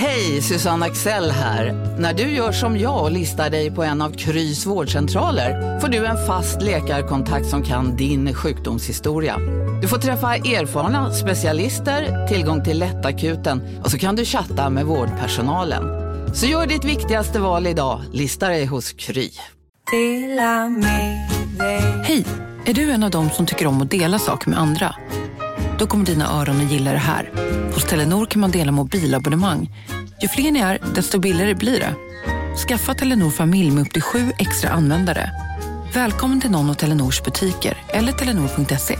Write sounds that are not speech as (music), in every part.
Hej, Susanne Axel här. När du gör som jag och listar dig på en av Krys vårdcentraler får du en fast läkarkontakt som kan din sjukdomshistoria. Du får träffa erfarna specialister, tillgång till lättakuten och så kan du chatta med vårdpersonalen. Så gör ditt viktigaste val idag, lista dig hos Kry. Hej! Är du en av dem som tycker om att dela saker med andra? Då kommer dina öron att gilla det här. Hos Telenor kan man dela mobilabonnemang. Ju fler ni är, desto billigare blir det. Skaffa Telenor familj med upp till sju extra användare. Välkommen till någon av Telenors butiker eller telenor.se.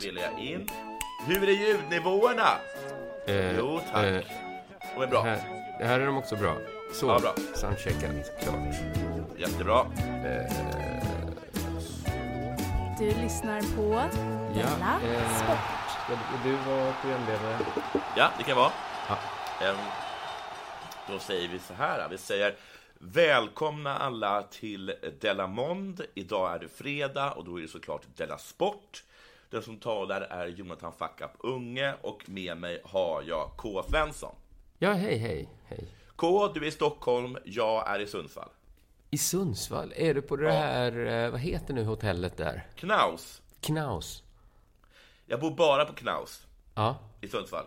Jag in. Hur är ljudnivåerna? Eh, Jo, tack. eh, De är bra. Här, här är de också bra. Så, Ja, bra. soundcheckat, klart. Jättebra. Du lyssnar på Della eh, Sport. Ska du vara programledare? Ja, det kan vara. Ja. Ehm, då säger vi så här. Vi säger välkomna alla till Della Mond. Idag är det fredag och då är det såklart Della Sport. Den som talar är Jonathan Fackap Unge och med mig har jag K. Svensson. Ja, hej, hej, hej. K, du är i Stockholm, jag är i Sundsvall. I Sundsvall, är du på det här, eh, vad heter nu hotellet där? Knaus. Knaus? Jag bor bara på Knaus Ja, i Sundsvall.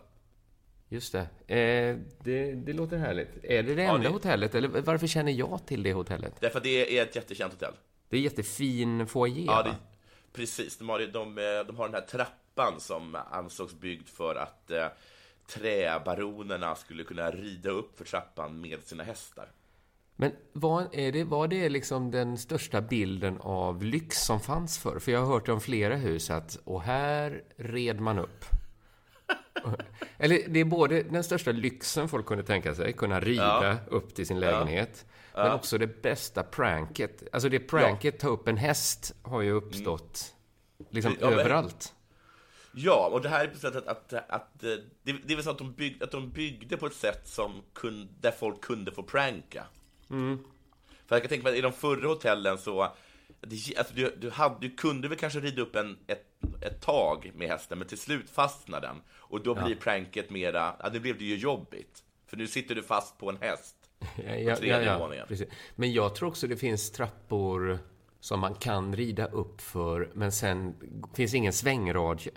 just det. Eh, det. Det låter härligt. Är det det Ja, enda det- hotellet, eller varför känner jag till det hotellet? Därför att det är ett jättekänt hotell. Det är jättefin foyer, Ja, det, precis. De har, de, eh, de har den här trappan som ansågs byggd för att eh, träbaronerna skulle kunna rida upp för trappan med sina hästar. Men var, är det, var det liksom den största bilden av lyx som fanns förr? För jag har hört om flera hus att, och här red man upp. (laughs) Eller det är både den största lyxen folk kunde tänka sig, kunna rida upp till sin lägenhet. Men också det bästa pranket. Alltså det pranket, ta upp en häst, har ju uppstått liksom Ja, men- överallt. Ja, och det här är på sättet att, att, att eh, det, det är väl så att de, bygg, att de byggde på ett sätt som kun, där folk kunde få pranka. För jag kan tänka mig att i de förra hotellen så, det, alltså du, du, hade, du kunde väl kanske rida upp en, ett, ett tag med hästen, men till slut fastnar den. Och då blir pranket mera, ja, det blev det ju jobbigt. För nu sitter du fast på en häst. (laughs) Ja, ja, tredje våningen. precis. Men jag tror också det finns trappor som man kan rida upp för, men sen finns ingen svängradie.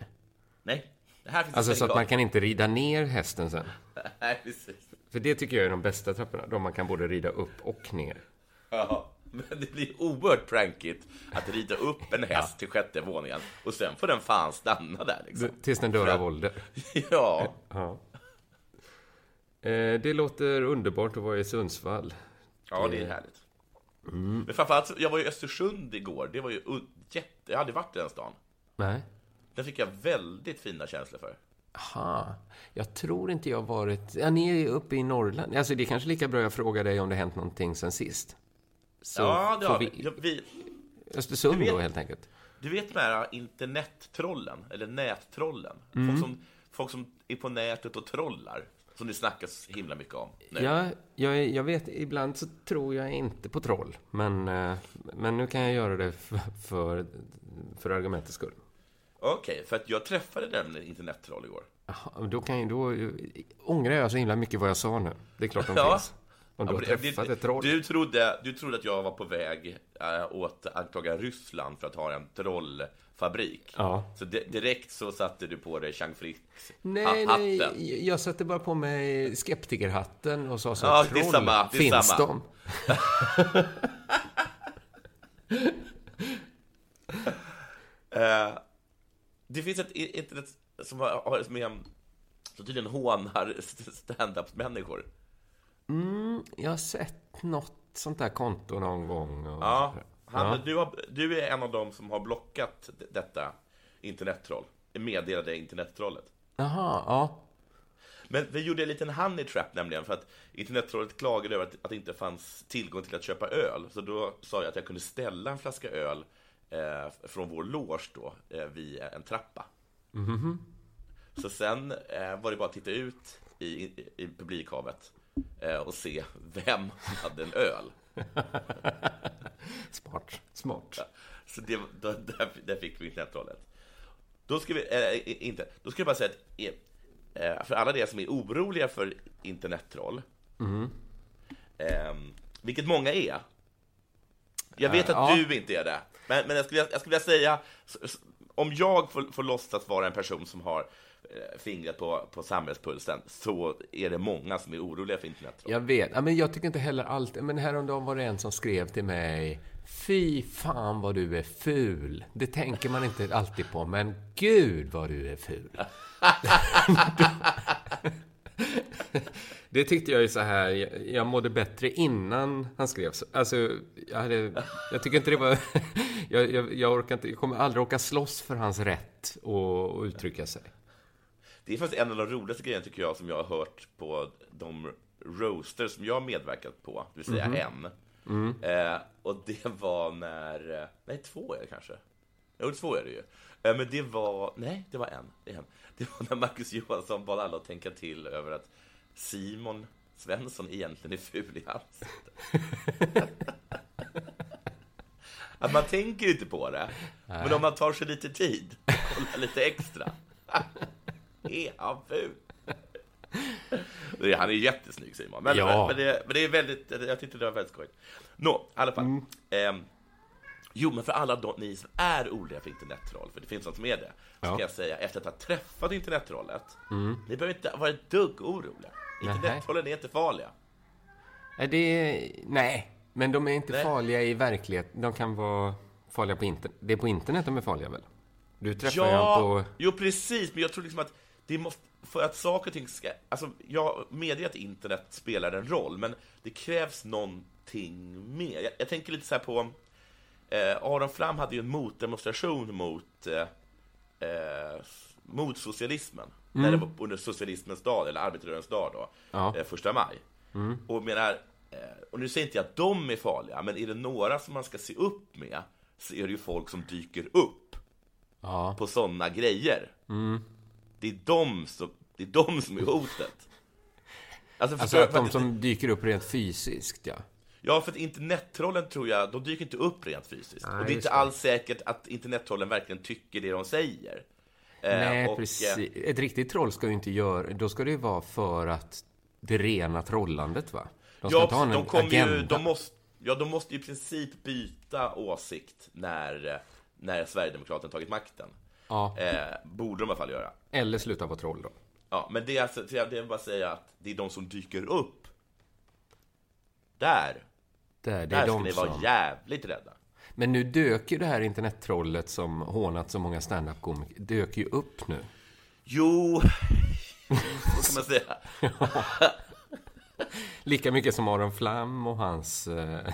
Nej, det här finns Alltså så att man kan inte rida ner hästen sen. (laughs) Nej, precis. För det tycker jag är de bästa trapporna, de man kan både rida upp och ner. Ja, men det blir oerhört prankigt att rida upp en häst till sjätte våningen och sen får den fan stanna där liksom. Tills den dör av ålder. (laughs) Ja, Ja. Eh, det låter underbart att vara i Sundsvall. ja det är härligt. Men framförallt, jag var i Östersund igår. Det var ju jätte... Jag hade varit i den stan. Nej. Den fick jag väldigt fina känslor för. Aha. Jag tror inte jag varit... Ja, ni är uppe i Norrland. Alltså, det är kanske lika bra jag frågar dig om det hänt någonting sen sist. Så ja, det har vi. Ja, vi. Östersund vet- då, helt enkelt. Du vet de här internettrollen, eller nättrollen? Mm. Folk, som, folk som är på nätet och trollar. Som det snackas himla mycket om nu. Ja, jag, jag vet, ibland så tror jag inte på troll. Men, eh, men nu kan jag göra det för, för, för argumentets skull. Okej, för att jag träffade nämligen internettroll igår. Då, kan, jag- då eh, ångrar jag så himla mycket vad jag sa nu. Det är klart de Ja. finns. Om du Ja, det- ett troll. Du trodde, du trodde att jag var på väg äh, åt att anklaga Ryssland för att ha en trollfabrik. Ja. Så di- direkt så satte du på dig Chang Frick Nej, hatten. nej, jag satte bara på mig skeptikerhatten och sa så Ja, troll, det är samma, det är finns samma. de? (laughs) Eh, det finns ett internet som har, som, är, som tydligen hånar (laughs) stand-up-människor. Jag har sett något sånt där konto någon gång. Och Ja, han, Ja. Du, har, du är en av dem som har blockat detta internettroll. Meddelade internettrollet. Jaha, ja. Men vi gjorde en liten honey trap nämligen, för att internettrollet klagade över att, att det inte fanns tillgång till att köpa öl. Så då sa jag att jag kunde ställa en flaska öl eh, från vår loge då, eh, vid en trappa. Så sen eh, var det bara att titta ut i, i, i publikhavet eh, och se vem hade en öl. (laughs) Smart. Smart. Så det, då, (laughs) där, där fick vi internettrollet. Då ska vi, eh, inte, då ska jag bara säga att eh, för alla de som är oroliga för internettroll, eh, vilket många är. Jag vet att ja. du inte är det, men, men jag, skulle, jag skulle vilja säga, om jag får, får låtsas vara en person som har eh, fingrat på, på samhällspulsen, så är det många som är oroliga för internettroll. Jag vet. Ja, men jag tycker inte heller alltid... Men häromdagen var det en som skrev till mig. Fy fan vad du är ful. Det tänker man inte alltid på, men gud vad du är ful. (laughs) (laughs) (laughs) (laughs) Det tyckte jag ju så här, jag, jag mådde bättre innan han skrev så. Alltså, jag, hade, jag tycker inte det var... (laughs) Jag, jag, jag orkar inte, jag kommer aldrig orka slåss för hans rätt att uttrycka sig. Det är faktiskt en av de roligaste grejerna tycker jag som jag har hört på de roaster som jag har medverkat på, det vill säga en. Eh, och det var när, eh, nej två är det kanske. Jo, två är det ju. Eh, men det var, nej det var en, det är en. Det var när Marcus Johansson bad alla att tänka till över att Simon Svensson egentligen är ful i ansiktet. (laughs) Att man tänker inte på det, men om man tar sig lite tid och kollar lite extra. (laughs) Är han ful? Det- Han är jättesnygg Simon, men, Ja. men, det, men det är väldigt, jag tyckte det var väldigt skojigt. Nå, i alla fall. Ehm, jo, men för alla de, ni som är oroliga för internettroll, för det finns något som är det, så Ja. kan jag säga efter att ha träffat internettrollet, ni behöver inte vara ett dugg oroliga. Internettrollen är inte farliga. Är det... Nej, men de är inte Nej. farliga i verkligheten. De kan vara farliga på internet. Det är på internet de är farliga väl? Du träffar ju Ja, han på... jo precis, men jag tror liksom att det måste, för att saker och ting ska, alltså jag medger att internet spelar en roll, men det krävs någonting mer. Jag, jag tänker lite så här på, eh, Aron Flam hade ju en motdemonstration mot, eh, eh, mot socialismen, när det var under socialismens dag, eller arbetarrörelsens dag då, Ja. eh, första maj. Och menar, eh, och nu säger inte jag att de är farliga, men är det några som man ska se upp med, så är det ju folk som dyker upp Ja. på sådana grejer. Det, är de som, det är de som är hotet. Alltså, Alltså att de som dyker upp rent fysiskt, ja. Ja, för att internettrollen tror jag, de dyker inte upp rent fysiskt. Nej, och det är inte alls säkert att internettrollen verkligen tycker det de säger. Eh, Nej, och, precis. eh, Ett riktigt troll ska ju inte göra... Då ska det ju vara för att det rena trollandet, va? De ska Ja, inte ha de, kommer agenda. ju, de, måste, ja, de måste ju i princip byta åsikt när, eh, när Sverigedemokraterna tagit makten. Ja. Eh, borde de i alla fall göra. Eller sluta vara troll, då. Ja, men det är alltså, det är bara att säga att det är de som dyker upp. Där, Där, det där är ska de ni som... vara jävligt rädda. Men nu dök ju det här internettrollet som hånat så många standup-komiker, dök ju upp nu. Jo, (laughs) så kan man säga. (laughs) Lika mycket som Aron Flam och hans, eh,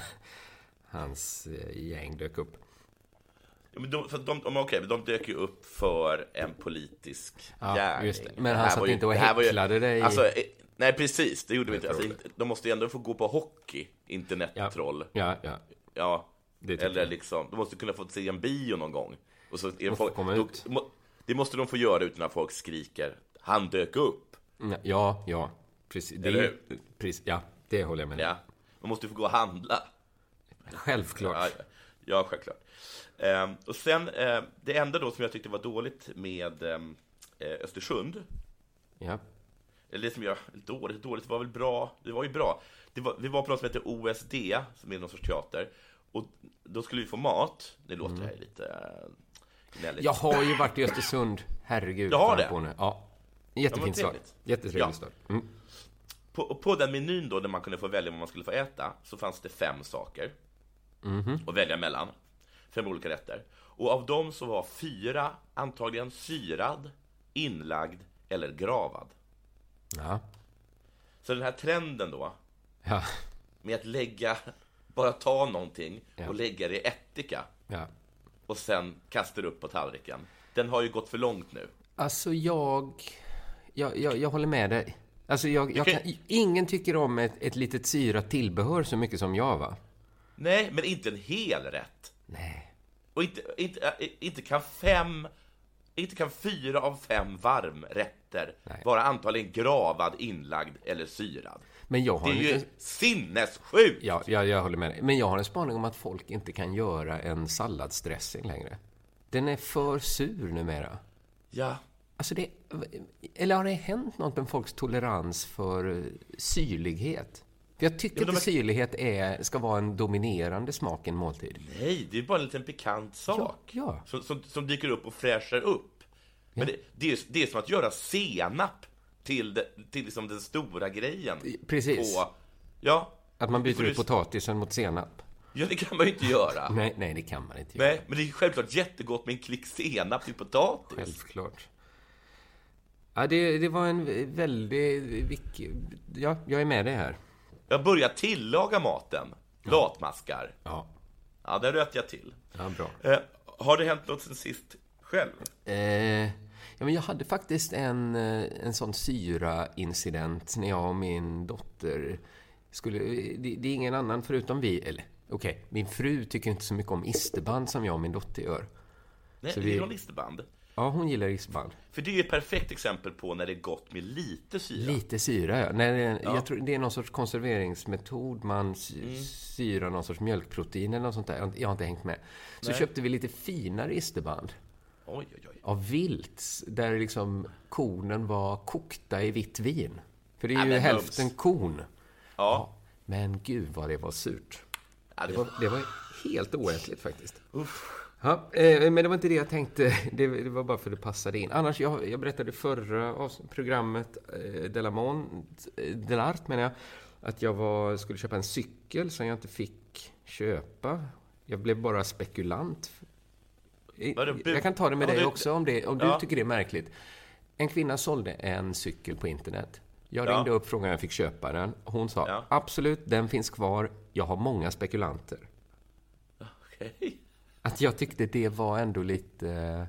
hans eh, gäng dök upp. Ja, men de, för de, okej, men de dök ju upp för en politisk Ja, gärning. det. Men han satt inte och det ju- häcklade dig. Alltså, eh, nej, precis. Det gjorde vi inte. Alltså, inte- de måste ju ändå få gå på hockey, internettroll. Ja, ja. Ja. Det tycker Eller jag. liksom, de måste kunna få se en bio någon gång. Och så är folk, komma då- ut. må- det måste de få göra utan att folk skriker Han dök upp! Ja, ja. Precis. Det, Eller är- precis. Ja, det håller jag med Ja. Man måste få gå och handla. Självklart. Ja, ja. ja självklart. Ehm, och sen, eh, det enda då som jag tyckte var dåligt med ehm, eh, Östersund, Ja. Eller det som jag, dåligt, dåligt, det var väl bra, det var ju bra. Det var, vi var på något som heter OSD, som är någon sorts teater, och då skulle vi få mat, det låter Mm. lite äh, gnälligt. Jag har ju varit i Östersund. Herregud. Jag har det? På nu. Ja. Ja, Jättefin vad stad. Jättetrevlig Ja. stad. Mm. På, på den menyn då, där man kunde få välja vad man skulle få äta, så fanns det fem saker Mhm. att välja mellan. Fem olika rätter. Och av dem så var fyra antagligen syrad, inlagd eller gravad. Ja. Så den här trenden då, Ja. med att lägga, bara ta någonting Ja. och lägga det i ättika ja. och sen kasta det upp på tallriken. Den har ju gått för långt nu. Alltså, jag... Jag, jag... jag håller med dig. Alltså, jag, jag kan, ingen tycker om ett, ett litet syrat tillbehör så mycket som jag, va? Nej, men inte en hel rätt. Nej. Och inte, inte, inte kan fem, inte kan fyra av fem varmrätter Nej. vara antagligen gravad, inlagd eller syrad. Men jag har Det är en ju sinnessjukt! Ja, jag, jag håller med dig. Men jag har en spaning om att folk inte kan göra en salladsdressing längre. Den är för sur numera. Ja, Alltså det, eller har det hänt något med folks tolerans för eh, syrlighet? Jag tycker Ja, att syrlighet är, ska vara en dominerande smak i en måltid. nej, det är bara en liten pikant sak. ja. Som, som, som dyker upp och fräschar upp. Men det, det, är, det är som att göra senap till, till liksom den stora grejen. Precis. På, ja, Att man byter ut potatisen mot senap. ja, det kan man ju inte göra. (laughs) Nej, nej, det kan man inte göra. Nej, men det är självklart jättegott med en klick senap till potatis. Självklart. Ja, det, det var en väldigt... Ja, jag är med dig här. Jag börjar tillaga maten. Latmaskar. Ja, Ja, där röt jag till. ja bra. Eh, har det hänt något sen sist själv? Eh, ja, men jag hade faktiskt en, eh, en sån syra-incident när jag och min dotter skulle... Det, det är ingen annan förutom vi, eller okej, min fru tycker inte så mycket om isterband som jag och min dotter gör. Nej, Så det vi- är någon isterband. Ja, hon gillar isterband. För det är ju ett perfekt exempel på när det är gott med lite syra. Lite syra, ja. Nej, det- Jag tror det är någon sorts konserveringsmetod. Man sy- Mm. syrar någon sorts mjölkprotein eller något sånt där. Jag har inte- hängt med. Så Nej. köpte vi lite finare isterband. Oj, oj, oj. Av vilt. Där liksom kornen var kokta i vitt vin. För det är Ja, ju men hälften mums. korn. Ja. Men gud vad det var surt. ja Det det var, det var helt oätligt faktiskt. Ja, eh, men det var inte det jag tänkte. (laughs) Det, var bara för att det passade in. Annars, jag, jag berättade förra programmet, eh, Delamont, eh, Delart menar jag, att jag var, skulle köpa en cykel som jag inte fick köpa. Jag blev bara spekulant. Jag kan ta det med Ja, dig också om, det, om Ja. du tycker det är märkligt. En kvinna sålde en cykel på internet. Jag Ja. ringde upp frågan jag fick köpa den. Hon sa Ja. absolut, den finns kvar. Jag har många spekulanter. Okej. Att jag tyckte det var ändå lite...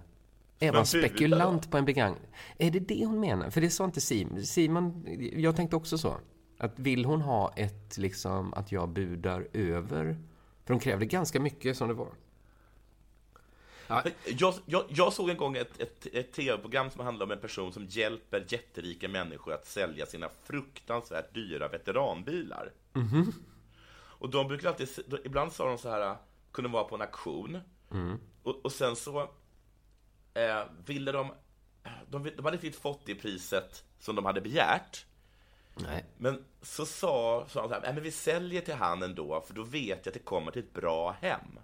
Är man spekulant på en begagn... Är det det hon menar? För det sa inte Simon. Simon, jag tänkte också så. Att vill hon ha ett, liksom, att jag budar över? För hon krävde ganska mycket som det var. Ja, Jag, jag, jag såg en gång ett, ett, ett tv-program som handlade om en person som hjälper jätterika människor att sälja sina fruktansvärt dyra veteranbilar. Och de brukar alltid, ibland sa de så här, kunde vara på en auktion, och, och sen så eh, ville de, de, de hade inte fått det priset som de hade begärt, nej. men så sa, sa de så här, "Nej, men vi säljer till han ändå, för då vet jag att det kommer till ett bra hem.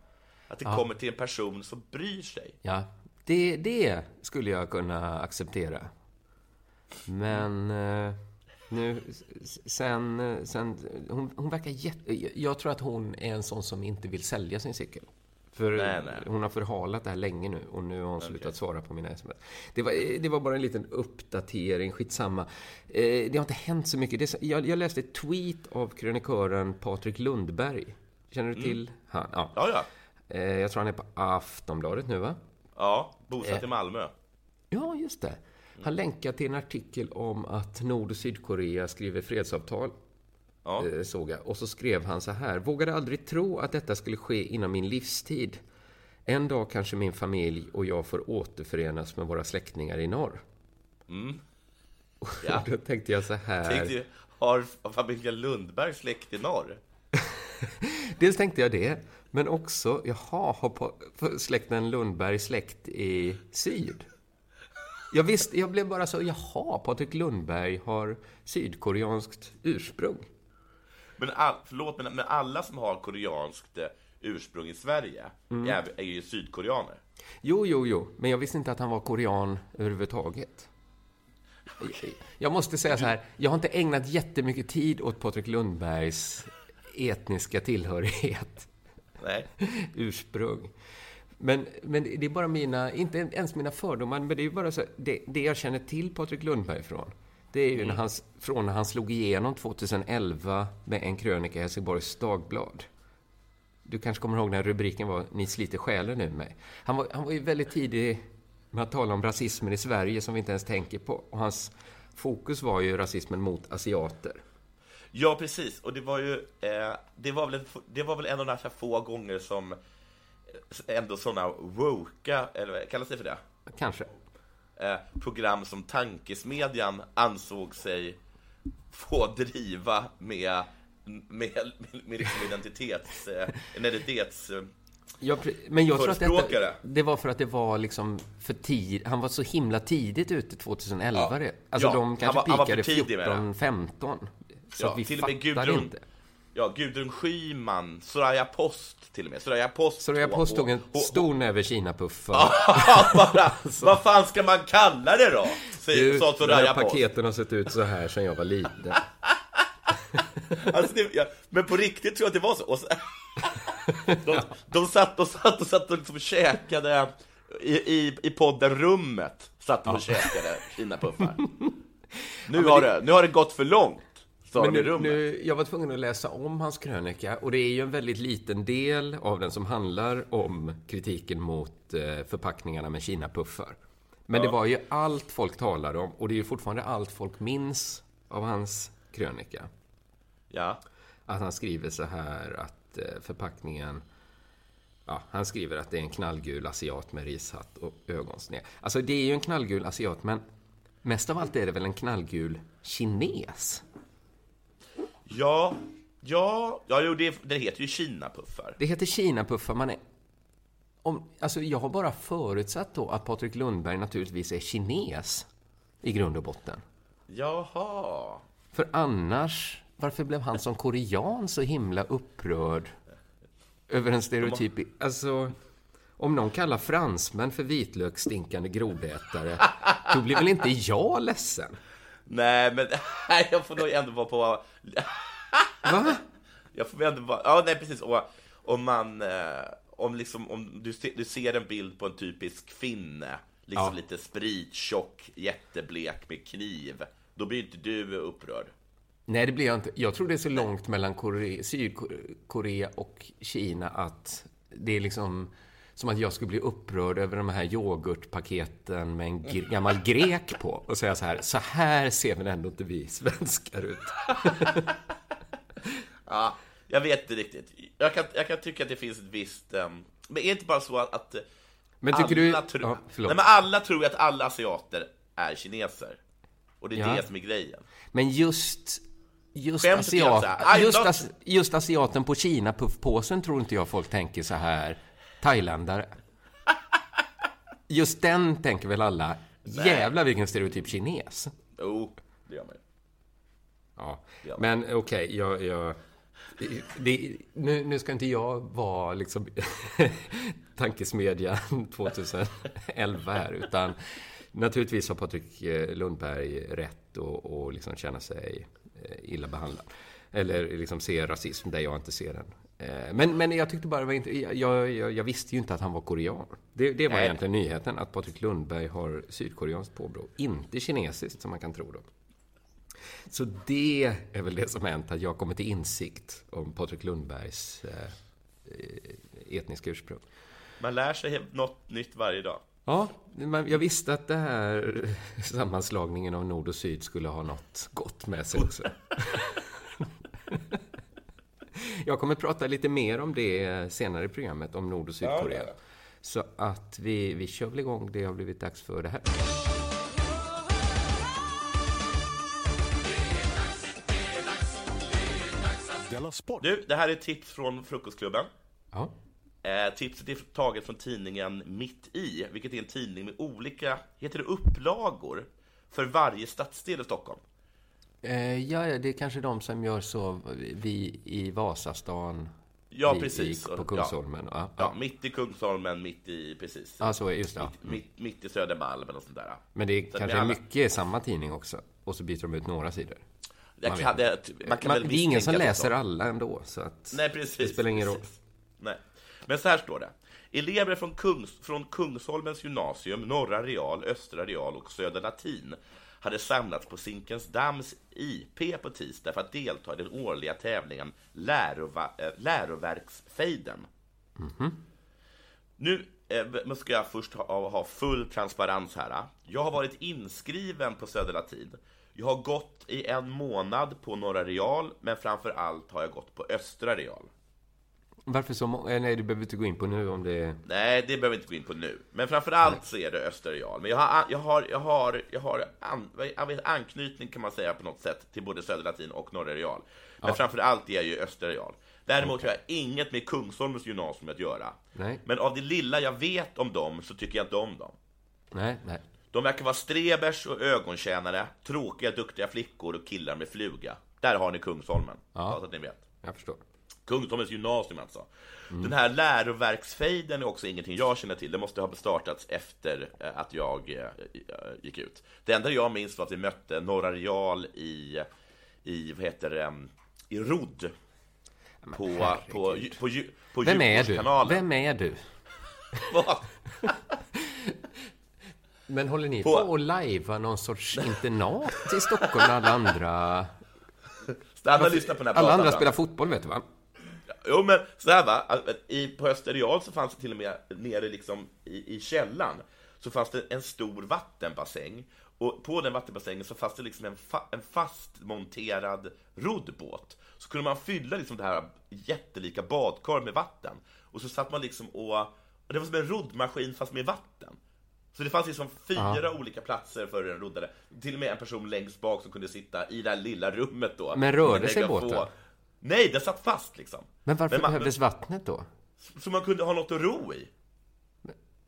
Att det kommer till en person som bryr sig. Ja, det, det skulle jag kunna acceptera. Men eh, nu, sen, eh, sen hon, hon verkar jätte... Jag tror att hon är en sån som inte vill sälja sin cykel. För Nej, nej. hon har förhalat det här länge nu och nu har hon slutat svara på mina sms. Det var, det var bara en liten uppdatering, skitsamma. Eh, det har inte hänt så mycket. Det, jag, jag läste ett tweet av krönikören Patrik Lundberg. Känner du till han? Ja. Ja, ja. Eh, jag tror han är på Aftonbladet nu, va? Ja, bosatt i Malmö. Ja, just det. Han länkar till en artikel om att Nord och Sydkorea skriver fredsavtal. Ja. eh, Såg jag. Och så skrev han så här. Vågade aldrig tro att detta skulle ske inom min livstid. En dag kanske min familj och jag får återförenas med våra släktingar i norr. Ja. (laughs) Och då tänkte jag så här. Tänkte, har familjen Lundberg släkt i norr? (laughs) Dels tänkte jag det, men också, jaha, har släkten Lundberg släkt i syd? Jag visste, jag blev bara så, jaha, Patrik Lundberg har sydkoreanskt ursprung. Men all, förlåt, men, men alla som har koreanskt eh, ursprung i Sverige Mm. är, är ju sydkoreaner. Jo, jo, jo, men jag visste inte att han var korean överhuvudtaget. Jag måste säga så här, jag har inte ägnat jättemycket tid åt Patrik Lundbergs etniska tillhörighet. Nej. (laughs) ursprung. Men, men det är bara mina, inte ens mina fördomar, men det är bara så, det, det jag känner till Patrik Lundberg från, det är ju när han, från när han slog igenom 2011 med en krönika i Helsingborgs Dagblad. Du kanske kommer ihåg när rubriken var Ni sliter själen ur mig. Han var, han var ju väldigt tidig med att tala om rasismen i Sverige som vi inte ens tänker på. Och hans, fokus var ju rasismen mot asiater. Ja, precis. Och det var ju, eh, det, var väl, det var väl en av de här få gånger som ändå sådana woka, eller kallas det för det? Kanske. Eh, program som Tankesmedjan ansåg sig få driva med, med, med, med liksom identitets, eh, en identitets... eh, Ja, pre- men jag tror att detta, det var för att det var liksom för tid, han var så himla tidigt ute 2011. Ja. Alltså Ja, de han kanske var- han var för pikade tidig med det. 14, 15. Så Ja, att vi till och med Gudrun- inte. Ja, Gudrun Schyman, Soraya Post till och med. Soraya Post. Jag och- påstod en stor näve Kinapuff. (laughs) bara, vad fan ska man kalla det då? Säger, sa Soraya Post. paketen har sett ut så här sedan jag var liten. (laughs) Alltså, det, ja, men på riktigt tror jag att det var så. Så (laughs) de, de satt och satt och satt och liksom käkade i, i, i podden Rummet. Satt och käkade Kinapuffar. Nu, har det, nu har det gått för långt, Men de i nu, rummet. nu, jag var tvungen att läsa om hans krönika och det är ju en väldigt liten del av den som handlar om kritiken mot eh, förpackningarna med Kinapuffar. Men det var ju allt folk talade om och det är ju fortfarande allt folk minns av hans krönika. Ja. Att han skriver så här att eh, förpackningen... Ja, han skriver att det är en knallgul asiat med rishatt och ögonsned. Alltså det är ju en knallgul asiat, men mest av allt är det väl en knallgul kines? Ja, ja, ja jo, det, det heter ju Kinapuffar. Det heter Kinapuffar. Man är... Om, alltså jag har bara förutsatt då att Patrik Lundberg naturligtvis är kines i grund och botten. Jaha. För annars, varför blev han som korean så himla upprörd över en stereotyp? Alltså, om någon kallar fransmän för vitlöksstinkande grodätare, då blir väl inte jag ledsen? Nej, men nej, (laughs) jag får nog ändå vara på... (laughs) Va? Jag får ändå vara... Ja, nej, precis. Och, om man... Eh, om liksom, om du, ser, du ser en bild på en typisk finne, liksom Ja. lite sprittjock, jätteblek med kniv, då blir inte du upprörd. Nej, det blir jag inte. Jag tror det är så långt mellan Kore Sydkorea och Kina att det är liksom som att jag skulle bli upprörd över de här yoghurtpaketen med en gr- gammal grek på och säga så här, så här ser väl ändå inte vi svenskar ut. (laughs) Ja, jag vet inte riktigt. Jag kan, jag kan tycka att det finns ett visst... ehm, men är det inte bara så att... att Men tycker du... alla Tro, Ja, förlåt. nej, men alla tror ju att alla asiater är kineser. Och det är Ja. det som är grejen. Men just... Just, asiat, just, as, just asiaten på Kina-puffpåsen tror inte jag folk tänker så här, thailändare. Just den tänker väl alla, jävlar vilken stereotyp kines. Jo, det gör man ju. Ja, Ja. men okej, jag... jag det, nu, nu ska inte jag vara liksom (laughs) tankesmedjan (laughs) 2011 här, utan naturligtvis har Patrik eh, Lundberg rätt och, och liksom känna sig eh, illa behandlad. Eller liksom se rasism där jag inte ser den. Eh, Men, men jag tyckte bara det var inte... Jag, jag, jag visste ju inte att han var korean. Det, det var Nej. egentligen nyheten, att Patrik Lundberg har sydkoreanskt påbrå. Inte kinesiskt, som man kan tro då. Så det är väl det som har hänt, att jag kommit till insikt om Patrik Lundbergs eh, eh, etniska ursprung. Man lär sig något nytt varje dag. Ja, jag visste att det här (laughs) sammanslagningen av nord och syd skulle ha något gott med sig också. (laughs) Jag kommer prata lite mer om det senare i programmet, om Nord och Sydkorea. Så att vi, vi kör väl igång, det har blivit dags för det här. Du, det här är ett tips från Frukostklubben. Ja. Eh, tipset är taget från tidningen Mitt i, vilket är en tidning med olika, heter det upplagor, för varje stadsdel i Stockholm. Eh, ja, ja, det är kanske de som gör så, vi i Vasastan, Ja, vi precis. I, på Kungsholmen. Ja, Ja, mitt i Kungsholmen, mitt i, precis. ja, så är just det. Ja. Mitt, mitt i Södermalm och sånt där. Men det är Så kanske är alla- mycket i samma tidning också. Och så byter de ut några sidor. Man kan, det, man kan Man, väl det är ingen som läser så. alla ändå, så att Nej, precis. det spelar ingen roll. Nej. Men så här står det. Elever från, Kungs, från Kungsholmens gymnasium, Norra Real, Östra Real och Södra Latin hade samlats på Zinkensdamms IP på tisdag för att delta i den årliga tävlingen Lärova, äh, Läroverksfejden. Nu eh, men ska jag först ha, ha full transparens här. Jag har varit inskriven på Södra Latin Jag har gått i en månad på Norra Real, men framför allt har jag gått på Östra Real. Varför så många? Nej, du behöver inte gå in på nu om det är... Nej, det behöver vi inte gå in på nu. Men framför allt så är det Östra Real. Men jag har, jag har, jag har, jag har an, anknytning kan man säga på något sätt till både Södra Latin och Norra Real. Men Ja. framför allt är jag ju Östra Real. Däremot har jag inget med Kungsholmens gymnasium att göra. Nej. Men av det lilla jag vet om dem så tycker jag inte om dem. Nej, nej. De verkar vara strebers och ögontjänare, tråkiga, duktiga flickor och killar med fluga. Där har ni Kungsholmen, Ja. så att ni vet. Jag förstår. Kungsholmens gymnasium alltså. Den här läroverksfejden är också ingenting jag känner till. Det måste ha startats efter eh, att jag eh, eh, gick ut. Det enda jag minns var att vi mötte Norra Real i, i vad heter det, em, i rodd. På, på, på, på, på Vem är du? Vem är du? (laughs) Vad? (laughs) Men håller ni På- på att lajva någon sorts internat i Stockholm alla andra... Stanna och lyssna på den här Alla andra spelar fotboll, vet du va? Jo men så här va, i, på Österreal så fanns det till och med nere liksom i, i källan så fanns det en stor vattenbassäng och på den vattenbassängen så fanns det liksom en, fa, en fastmonterad roddbåt. Så kunde man fylla liksom det här jättelika badkar med vatten och så satt man liksom och, och det var som en roddmaskin fast med vatten. Så det fanns liksom fyra olika platser för en roddare. Till och med en person längst bak som kunde sitta i det här lilla rummet då. Men rörde sig båten? Nej, den satt fast liksom. Men varför man- behövdes vattnet då? Så man kunde ha något att ro i.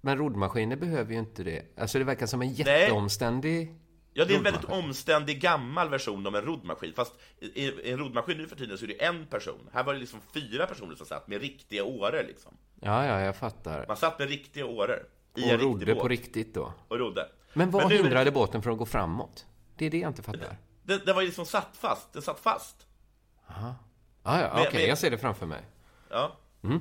Men roddmaskiner behöver ju inte det. Alltså det verkar som en jätteomständig... Ja, det är en väldigt omständig gammal version av en roddmaskin. Fast i en roddmaskin nu för tiden så är det en person. Här var det liksom fyra personer som satt med riktiga åror liksom. Ja, ja, jag fattar. Man satt med riktiga åror. I Och en rodde riktig båt. på riktigt då. Och rodde. Men vad nu är det- hindrade båten från att gå framåt? Det är det jag inte fattar. Den, den var ju liksom satt fast. Den satt fast. Ah, ja, okej, men- jag ser det framför mig. Ja. Mm.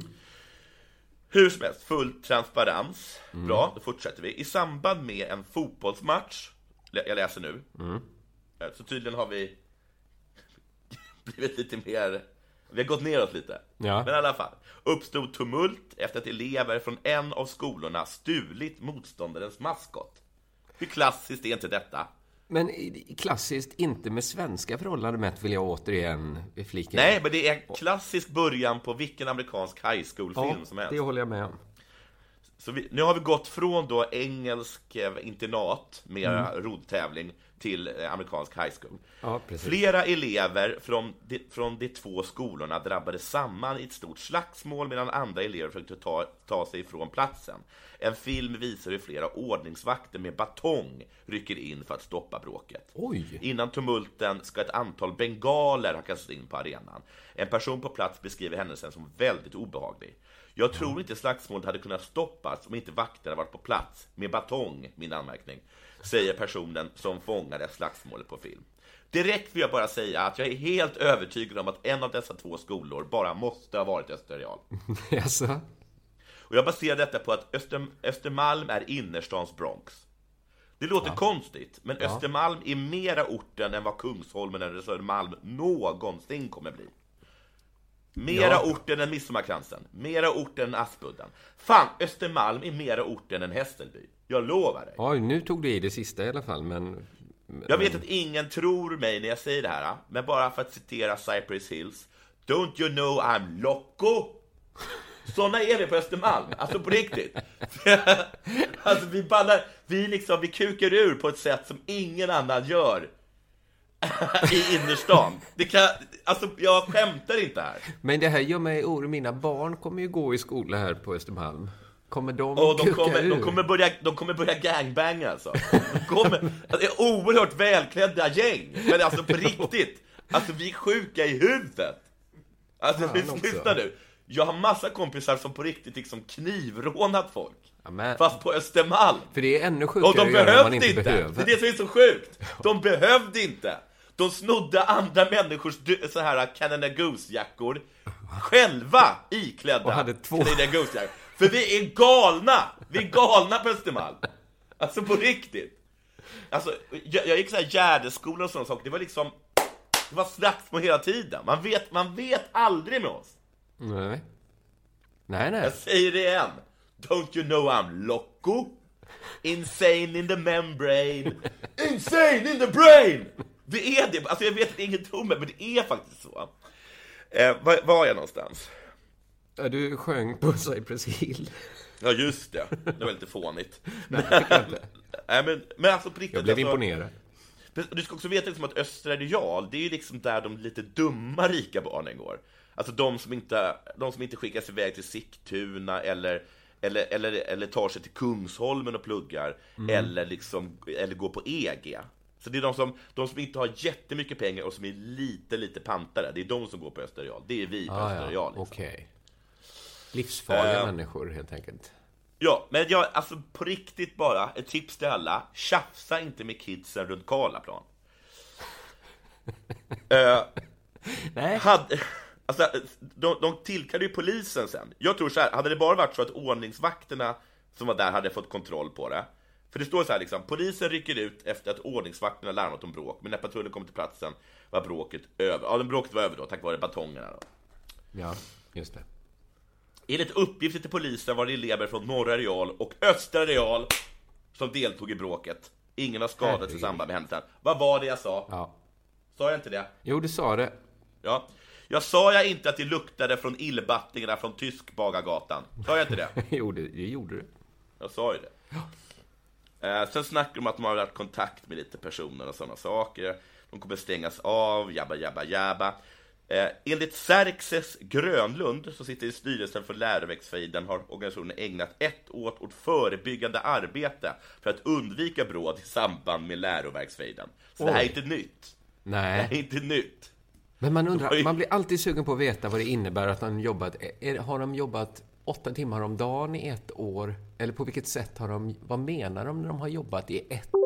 Hur som helst, full transparens. Mm. Bra, då fortsätter vi. I samband med en fotbollsmatch, jag läser nu, Mm. Eh, så tydligen har vi (laughs) blivit lite mer, vi har gått neråt lite. Ja. Men i alla fall, uppstod tumult efter att elever från en av skolorna stulit motståndarens maskot. Hur klassiskt är inte detta? Men klassiskt, inte med svenska förhållanden mätt vill jag återigen flika. Nej, men det är en klassisk början på vilken amerikansk high school-film ja, som helst. det håller jag med om. Så vi, nu har vi gått från då engelsk eh, internat med roddtävling till eh, amerikansk high school. Ja. Flera elever från de, från de två skolorna drabbades samman i ett stort slagsmål medan andra elever försökte ta, ta sig ifrån platsen. En film visar hur flera ordningsvakter med batong rycker in för att stoppa bråket. Oj! Innan tumulten ska ett antal bengaler ha kastats in på arenan. En person på plats beskriver händelsen som väldigt obehaglig. Jag tror inte slagsmålet hade kunnat stoppas om inte vakterna varit på plats med batong, min anmärkning, säger personen som fångade slagsmålet på film. Direkt vill jag bara säga att jag är helt övertygad om att en av dessa två skolor bara måste ha varit Österreal. (laughs) Jaså? Och jag baserar detta på att Öster, Östermalm är innerstans Bronx. Det låter konstigt, men Östermalm är mera orten än vad Kungsholmen eller Södermalm någonsin kommer bli. Mera Ja. orten än Midsommarkransen, mera orten än Aspudden. Fan, Östermalm är mera orten än Hässelby. Jag lovar dig. Oj, nu tog du i det sista i alla fall, men... Jag vet att ingen tror mig när jag säger det här, men bara för att citera Cypress Hills. Don't you know I'm loco? Såna är vi på Östermalm, alltså på riktigt. (laughs) alltså vi ballar, vi liksom, vi kukar ur på ett sätt som ingen annan gör (laughs) i innerstan. Det kan, alltså jag skämtar inte här. Men det här gör mig orolig. Mina barn kommer ju gå i skola här på Östermalm. Kommer de Och de kommer, ur? de kommer, börja, de kommer börja gangbanga alltså. De kommer, alltså, det är oerhört välklädda gäng. Men alltså på (laughs) riktigt. Alltså vi är sjuka i huvudet. Alltså lyssna (laughs) nu. Jag har massa kompisar som på riktigt liksom knivrånat folk. Ja, men, Fast på Östermalm. för det är ännu sjukare Och de när man behövde inte inte! behöver. Det är det som är så sjukt! De behövde inte! De snodde andra människors så här Canada Goose-jackor själva iklädda Och hade två. Canada Goose-jackor. För vi är galna! Vi är galna på Östermalm! Alltså på riktigt! Alltså, jag, jag gick så här Gärdeskolan och sådana saker, det var liksom Det var slagsmål hela tiden, man vet, man vet aldrig med oss! Nej. Nej, nej. Jag säger det igen. Don't you know I'm loco? Insane in the membrane. Insane in the brain! Det är det! Alltså jag vet att ingen tror mig, men det är faktiskt så. Eh, var, var är jag någonstans? Ja, du sjöng på Cypress Hill. Ja, just det. Det var lite fånigt. (laughs) Nej, men, men alltså på riktigt. Jag blev alltså, imponerad. Du ska också veta liksom att Östra Real, det är ju liksom där de lite dumma rika barnen går. Alltså de som inte, de som inte skickas iväg till Sigtuna eller, eller, eller, eller tar sig till Kungsholmen och pluggar, eller, liksom, eller går på EG. Så det är de som, de som inte har jättemycket pengar och som är lite, lite pantare, det är de som går på Östra Real. Det är vi på Ah, Östra ja. Real. Liksom. Okej. Livsfarliga Eh. människor, helt enkelt. Ja, men jag, alltså på riktigt bara, ett tips till alla. Tjafsa inte med kidsen runt Karlaplan. uh, (laughs) Nej. hade, alltså, de, de tillkallade ju polisen sen. Jag tror så här, hade det bara varit så att ordningsvakterna som var där hade fått kontroll på det. För det står så här liksom, polisen rycker ut efter att ordningsvakterna larmat om bråk, men när patrullen kom till platsen var bråket över. Ja, bråket var över då, tack vare batongerna då. Ja, just det. Enligt uppgifter till polisen var det elever från norra Real och östra Real som deltog i bråket. Ingen har skadats i samband med händelsen. Vad var det jag sa? Ja. Sa jag inte det? Jo, du sa det. Ja. Jag sa jag inte att det luktade från illbattningarna från Tyskbagargatan? Sa jag inte det? (laughs) jo, det, det gjorde du. Jag sa ju det. Eh, sen snackar de om att de har haft kontakt med lite personer och sådana saker. De kommer stängas av, jabba, jabba, jabba. Eh, enligt Xerxes Grönlund, som sitter i styrelsen för Läroverksfejden, har organisationen ägnat ett år åt förebyggande arbete för att undvika bråd i samband med Läroverksfejden. Så det här är Oj. inte nytt. Det Nej. här är inte nytt. Men man Oj. undrar, man blir alltid sugen på att veta vad det innebär att de jobbat. Är, har de jobbat åtta timmar om dagen i ett år? Eller på vilket sätt har de, vad menar de när de har jobbat i ett Ni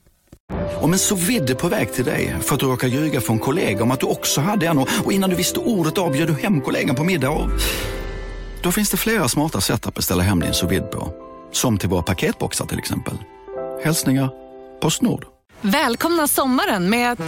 Om en så vidde på väg till dig för att du råkar ljuga från kollega om att du också hade en och och innan du visste ordet av bjöd du hem kollegan på middag och... Då finns det flera smarta sätt att beställa hem din sous vide på. Som till våra paketboxar till exempel. Hälsningar Postnord. Välkomna sommaren med att...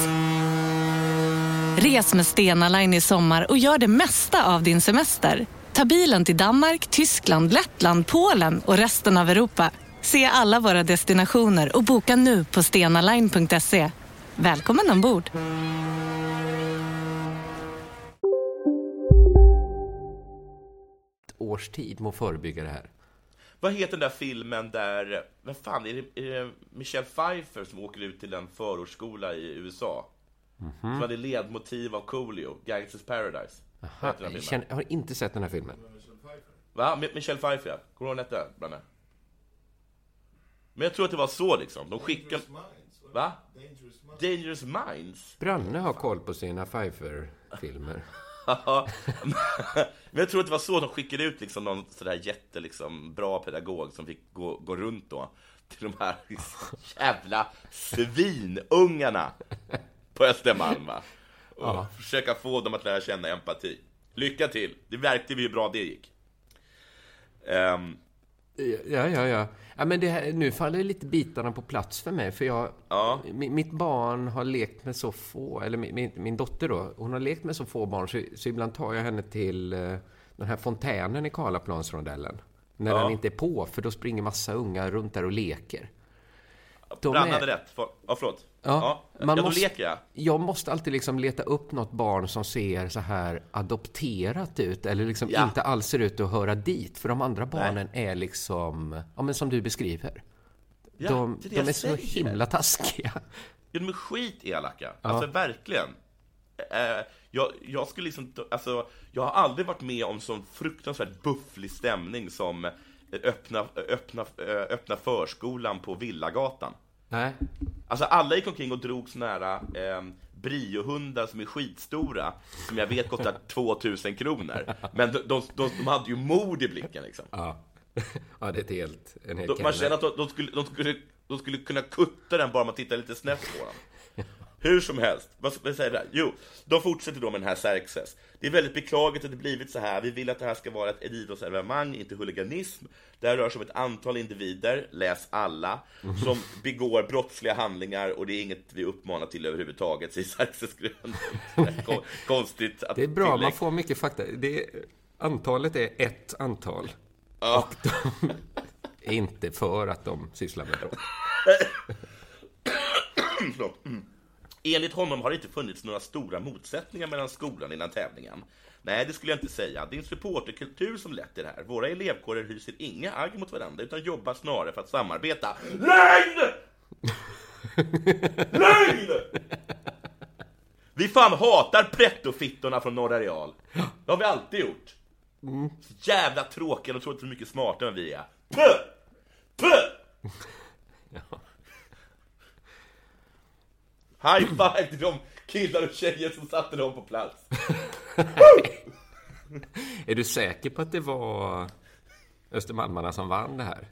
Res med Stena Line i sommar och gör det mesta av din semester. Ta bilen till Danmark, Tyskland, Lettland, Polen och resten av Europa. Se alla våra destinationer och boka nu på stenaline.se. Välkommen ombord! års tid att förebygga det här? Vad heter den där filmen där, vad fan, är det, är det Michelle Pfeiffer som åker ut till en förortsskola i USA? Som hade ledmotiv av Coolio, Gangsters Paradise. Vad den Jag, känner, jag har inte sett den här filmen. Va? Mi- Michelle Pfeiffer, ja. Kommer du ihåg detta, Branne? Men jag tror att det var så liksom. De skickade... Va? Dangerous Minds? Branne har koll på sina Pfeiffer-filmer. Ja. Men jag tror att det var så de skickade ut liksom någon sådär jätte liksom, bra pedagog som fick gå, gå runt då till de här jävla svinungarna på Östermalm va? Och försöka få dem att lära känna empati. Lycka till! Det märkte vi hur bra det gick. Ehm, Ja, ja, ja. Ja men det här, nu faller lite bitarna på plats för mig. För jag, Ja. mi- mitt barn har lekt med så få, eller min, min, min dotter då, hon har lekt med så få barn så, så ibland tar jag henne till eh, den här fontänen i Karlaplansrondellen. När Ja. den inte är på, för då springer massa unga runt där och leker. De Brann är- hade rätt. För, ja, förlåt. Ja, ja, man ja då måste- leker jag. Jag måste alltid liksom leta upp något barn som ser så här adopterat ut eller liksom Ja. inte alls ser ut att höra dit. För de andra barnen är liksom, ja men som du beskriver. Ja, de det är det de är så säger. himla taskiga. Ja, de är skitelaka. Alltså verkligen. Eh, jag, jag skulle liksom, alltså, jag har aldrig varit med om sån fruktansvärt bufflig stämning som öppna, öppna, eh, öppna förskolan på Villagatan. Nej. Alltså alla gick omkring och drog såna här eh, briohundar som är skitstora, som jag vet kostar (laughs) 2000 kronor. Men de, de, de, de hade ju mod i blicken liksom. Ja. (laughs) ja, det är ett helt, en hel De, man känner att de, de, skulle, de skulle De skulle kunna kutta den bara man tittar lite snett på den. Hur som helst, vad ska jag säga där? Jo, de fortsätter då med den här Xerxes. Det är väldigt beklagligt att det blivit så här. Vi vill att det här ska vara ett idrottsevenemang, inte huliganism. Det här rör sig om ett antal individer, läs alla, som begår brottsliga handlingar och det är inget vi uppmanar till överhuvudtaget, säger Xerxes grön. Konstigt att Det är bra, tillägg. man får mycket fakta. Det är, antalet är ett antal. Ja. Och de är inte för att de sysslar med brott. (coughs) Mm. Enligt honom har det inte funnits några stora motsättningar mellan skolan innan tävlingen. Nej, det skulle jag inte säga. Det är en supporterkultur som lett till det här. Våra elevkårer hyser inga agg mot varandra, utan jobbar snarare för att samarbeta. Lögn! (laughs) Lögn! Vi fan hatar prettofittorna från Norra Real. Det har vi alltid gjort. Så jävla tråkiga, de tror inte så mycket smartare än vi är. Puh! Puh! High five till de killar och tjejer som satte dem på plats. (laughs) Är du säker på att det var Östermalmarna som vann det här?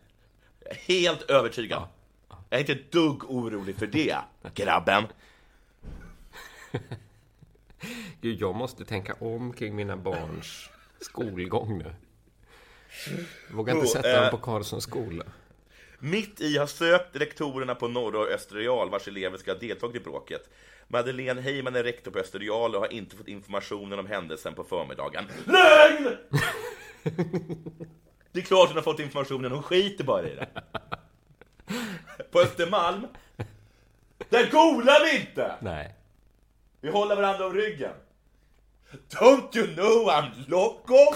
Helt övertygad. Jag är inte ett dugg orolig för det, grabben. Gud, jag måste tänka om kring mina barns skolgång nu. Vågar inte sätta eh, dem på Karlssons skola. Mitt i har sökt rektorerna på Norra och Österreal vars elever ska ha deltagit i bråket. Madeleine Heyman är rektor på Österreal och har inte fått informationen om händelsen på förmiddagen. LÖGN! Det är klart hon har fått informationen, hon skiter bara i det. På Östermalm, där golar vi inte! Nej. Vi håller varandra om ryggen. Don't you know I'm loco?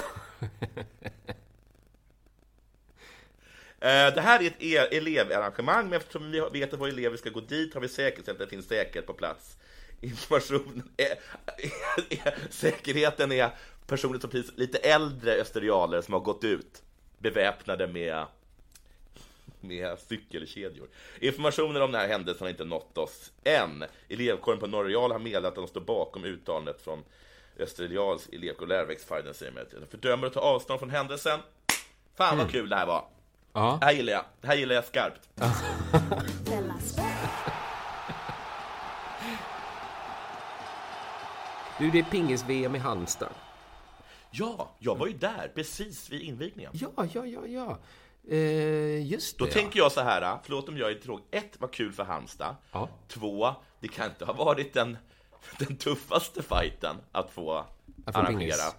Eh, Det här är ett e- elevarrangemang, men eftersom vi vet att våra elever ska gå dit har vi säkerställt att det finns säkerhet på plats. (laughs) Informationen är, säkerheten är personer som precis lite äldre österialer som har gått ut beväpnade med med cykelkedjor. Informationen om den här händelsen har inte nått oss än. Elevkåren på Norra Real har meddelat att de står bakom uttalandet från Österreals elevkår och läroverksfajden. Jag fördömer och tar avstånd från händelsen. Fan vad kul det här var. Ja. Det här gillar jag. Det här gillar jag skarpt. (laughs) Du, det är pingis-VM i Halmstad. Ja, jag var ju där precis vid invigningen. Ja, ja, ja, ja. Eh, just Då det. tänker jag så här, förlåt om jag är tråkig. Ett, vad kul för Halmstad. Ja. Två, det kan inte ha varit den, (laughs) den tuffaste fighten att få Att arrangera. pingis.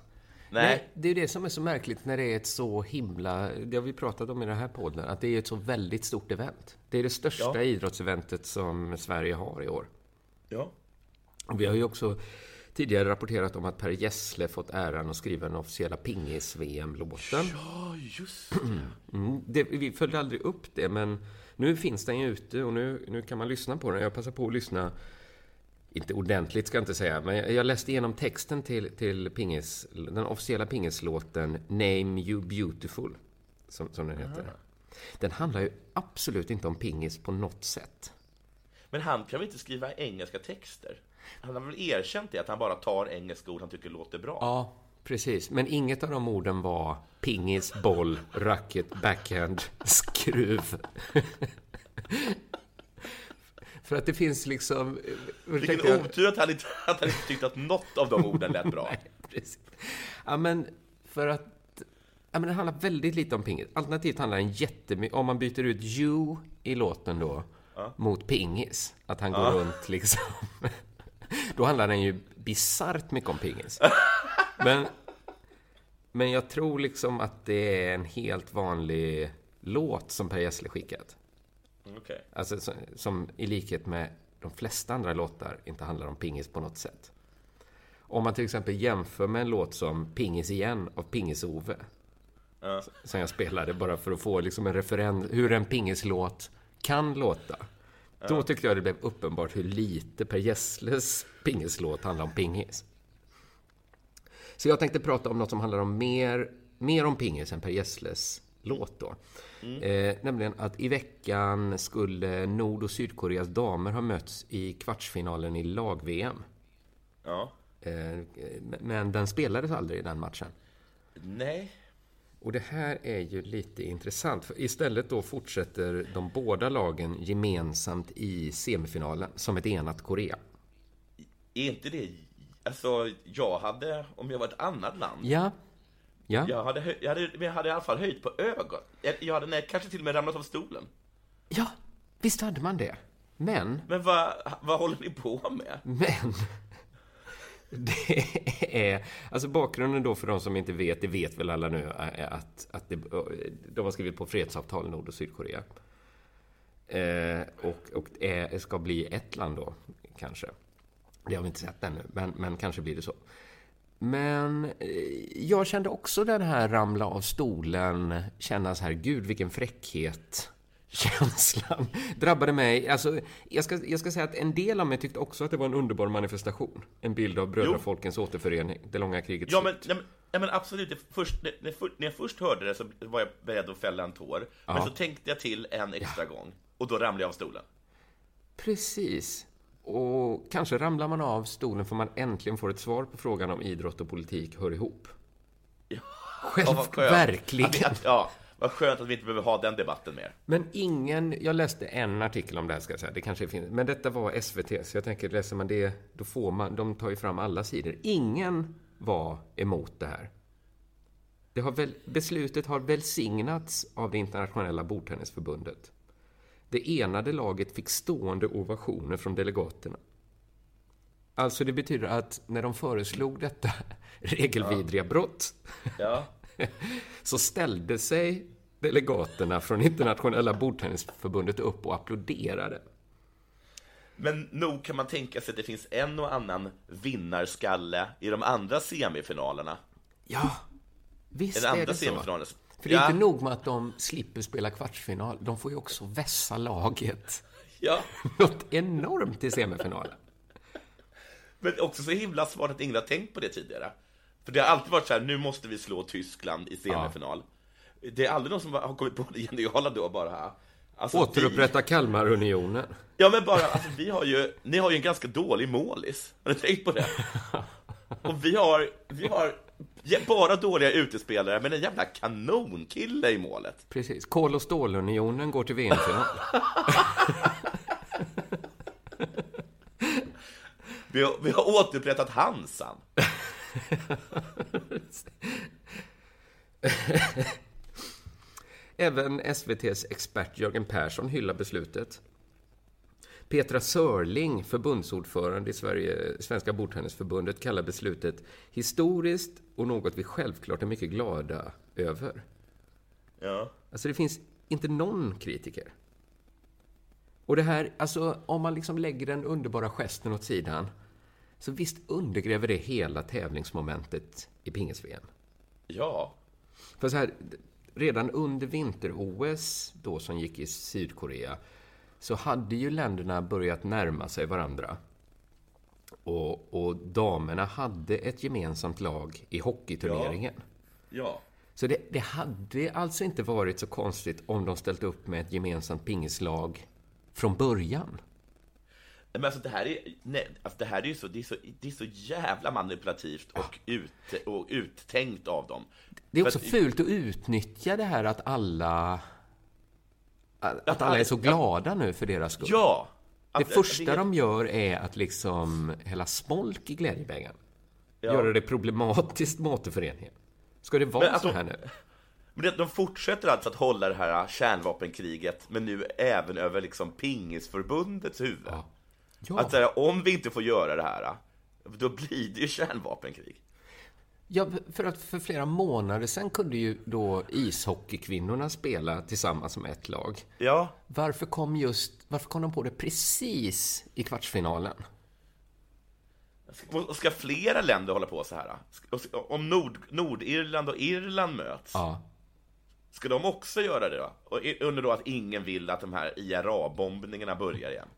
Nej. Nej, det är ju det som är så märkligt när det är ett så himla... Det har vi pratat om i den här podden, att det är ett så väldigt stort event. Det är det största Ja. idrottseventet som Sverige har i år. Ja. Och vi har ju också tidigare rapporterat om att Per Gessle fått äran att skriva den officiella pingis-VM-låten. Ja, just det. Mm, det. Vi följde aldrig upp det, men nu finns den ju ute och nu, nu kan man lyssna på den. Jag passar på att lyssna, inte ordentligt ska jag inte säga, men jag, läste igenom texten till, till pingis, den officiella pingislåten Name You Beautiful, som, som den heter. Den handlar ju absolut inte om pingis på något sätt. Men han kan väl inte skriva engelska texter? Han har väl erkänt det, att han bara tar engelska ord han tycker låter bra? Ja, precis. Men inget av de orden var pingis, boll, racket, backhand, skruv. För att det finns liksom... Vilken otur att han, inte, (laughs) att han inte tyckte att något av de orden lät bra. (laughs) Nej, precis. Ja, men för att... Ja, men det handlar väldigt lite om pingis. Alternativt handlar den jättemycket... Om man byter ut you i låten då mot pingis, att han går Ja. runt liksom... (laughs) Då handlar den ju bisarrt mycket om pingis. Men, men jag tror liksom att det är en helt vanlig låt som Per Gessle skickat. Okej. Alltså som, som i likhet med de flesta andra låtar inte handlar om pingis på något sätt. Om man till exempel jämför med en låt som Pingis igen av Pingis-Ove. Ja. Som jag spelade bara för att få liksom en referens hur en pingislåt kan låta. Då tyckte jag det blev uppenbart hur lite Per Gessles pingislåt handlar om pingis. Så jag tänkte prata om något som handlar om mer, mer om pingis än Per Gessles låt då. Eh, nämligen att i veckan skulle Nord och Sydkoreas damer ha mötts i kvartsfinalen i lag-VM. Ja. Eh, men den spelades aldrig i den matchen. Nej. Och det här är ju lite intressant. För istället då fortsätter de båda lagen gemensamt i semifinalen som ett enat Korea. Är inte det... Alltså, jag hade, om jag var ett annat land, Ja. Ja. jag hade, jag hade, jag hade i alla fall höjt på ögon. Jag, jag hade nej, kanske till och med ramlat av stolen. Ja, visst hade man det. Men, Men vad, vad håller ni på med? men. (laughs) Det är, alltså bakgrunden då för de som inte vet, det vet väl alla nu, att, att det, de har skrivit på fredsavtal Nord och Sydkorea. Eh, och och är, ska bli ett land då, kanske. Det har vi inte sett ännu, men, men kanske blir det så. Men eh, jag kände också den här ramla av stolen, känna så här, gud vilken fräckhet. (laughs) Känslan drabbade mig. Alltså, jag, ska, jag ska säga att en del av mig tyckte också att det var en underbar manifestation. En bild av brödrafolkens återförening, det långa krigets Ja, men, ja, men, ja, men absolut. Det Först, när, när jag först hörde det så var jag beredd att fälla en tår. Men Ja. så tänkte jag till en extra gång. Och då ramlade jag av stolen. Precis. Och kanske ramlar man av stolen för man äntligen får ett svar på frågan om idrott och politik hör ihop. Ja, Själv, verkligen. Att, ja, vad skönt att vi inte behöver ha den debatten mer. Men ingen, jag läste en artikel om det här ska jag säga, det kanske finns, men detta var SVT, så jag tänker läser man det, då får man, de tar ju fram alla sidor. Ingen var emot det här. Det har väl, beslutet har välsignats av det internationella bordtennisförbundet. Det enade laget fick stående ovationer från delegaterna. Alltså det betyder att när de föreslog detta (laughs) regelvidriga brott Ja. (laughs) så ställde sig delegaterna från internationella bordtennisförbundet upp och applåderade. Men nog kan man tänka sig att det finns en och annan vinnarskalle i de andra semifinalerna. Ja, visst den är andra det så. semifinalen. För det är Ja. inte nog med att de slipper spela kvartsfinal, de får ju också vässa laget. Ja, (laughs) Något enormt i semifinalen. men också så himla smart att ingen har tänkt på det tidigare. För det har alltid varit så här, nu måste vi slå Tyskland i semifinal. Det är aldrig någon som har kommit på det geniala då bara. Alltså, Återupprätta Kalmarunionen. Vi, ja, men bara, alltså vi har ju, ni har ju en ganska dålig målis. Har ni tänkt på det? (laughs) Och vi har, vi har ja, bara dåliga utespelare, men en jävla kanonkille i målet. Precis. Kol och stålunionen går till VM-final. (laughs) Vi har, vi har återupprättat Hansan. (laughs) Även SVTs expert Jörgen Persson hyllar beslutet. Petra Sörling, förbundsordförande i Sverige, Svenska bordtennisförbundet, kallar beslutet historiskt och något vi självklart är mycket glada över. Ja. Alltså det finns inte någon kritiker. Och det här, alltså om man liksom lägger den underbara gesten åt sidan, så visst undergräver det hela tävlingsmomentet i pingis-VM. Ja. För så här, redan under vinter-OS, då som gick i Sydkorea, så hade ju länderna börjat närma sig varandra. Och, och damerna hade ett gemensamt lag i hockeyturneringen. Ja. Så det, det hade alltså inte varit så konstigt om de ställt upp med ett gemensamt pingislag från början. Men alltså det här är, nej, alltså det här är ju så, det är så, det är så jävla manipulativt och, ut, och uttänkt av dem. Det är För också att- fult att utnyttja det här att alla... Att, att alla är så glada nu för deras skull. Ja! Det Att- första det- de gör är att liksom hälla smolk i glädjebägaren. Ja. Göra det problematiskt med återföreningen. Ska det vara Men så de- här nu? Men de fortsätter alltså att hålla det här kärnvapenkriget, men nu även över liksom pingisförbundets huvud. Ja. Att säga, om vi inte får göra det här, då blir det ju kärnvapenkrig. Ja, för att för flera månader sedan kunde ju då ishockeykvinnorna spela tillsammans med ett lag. Ja. Varför kom just, varför kom de på det precis i kvartsfinalen? Och Ska flera länder hålla på så här? Om Nord, Nordirland och Irland möts, Ja. ska de också göra det då? Och under då att ingen vill att de här IRA-bombningarna börjar igen?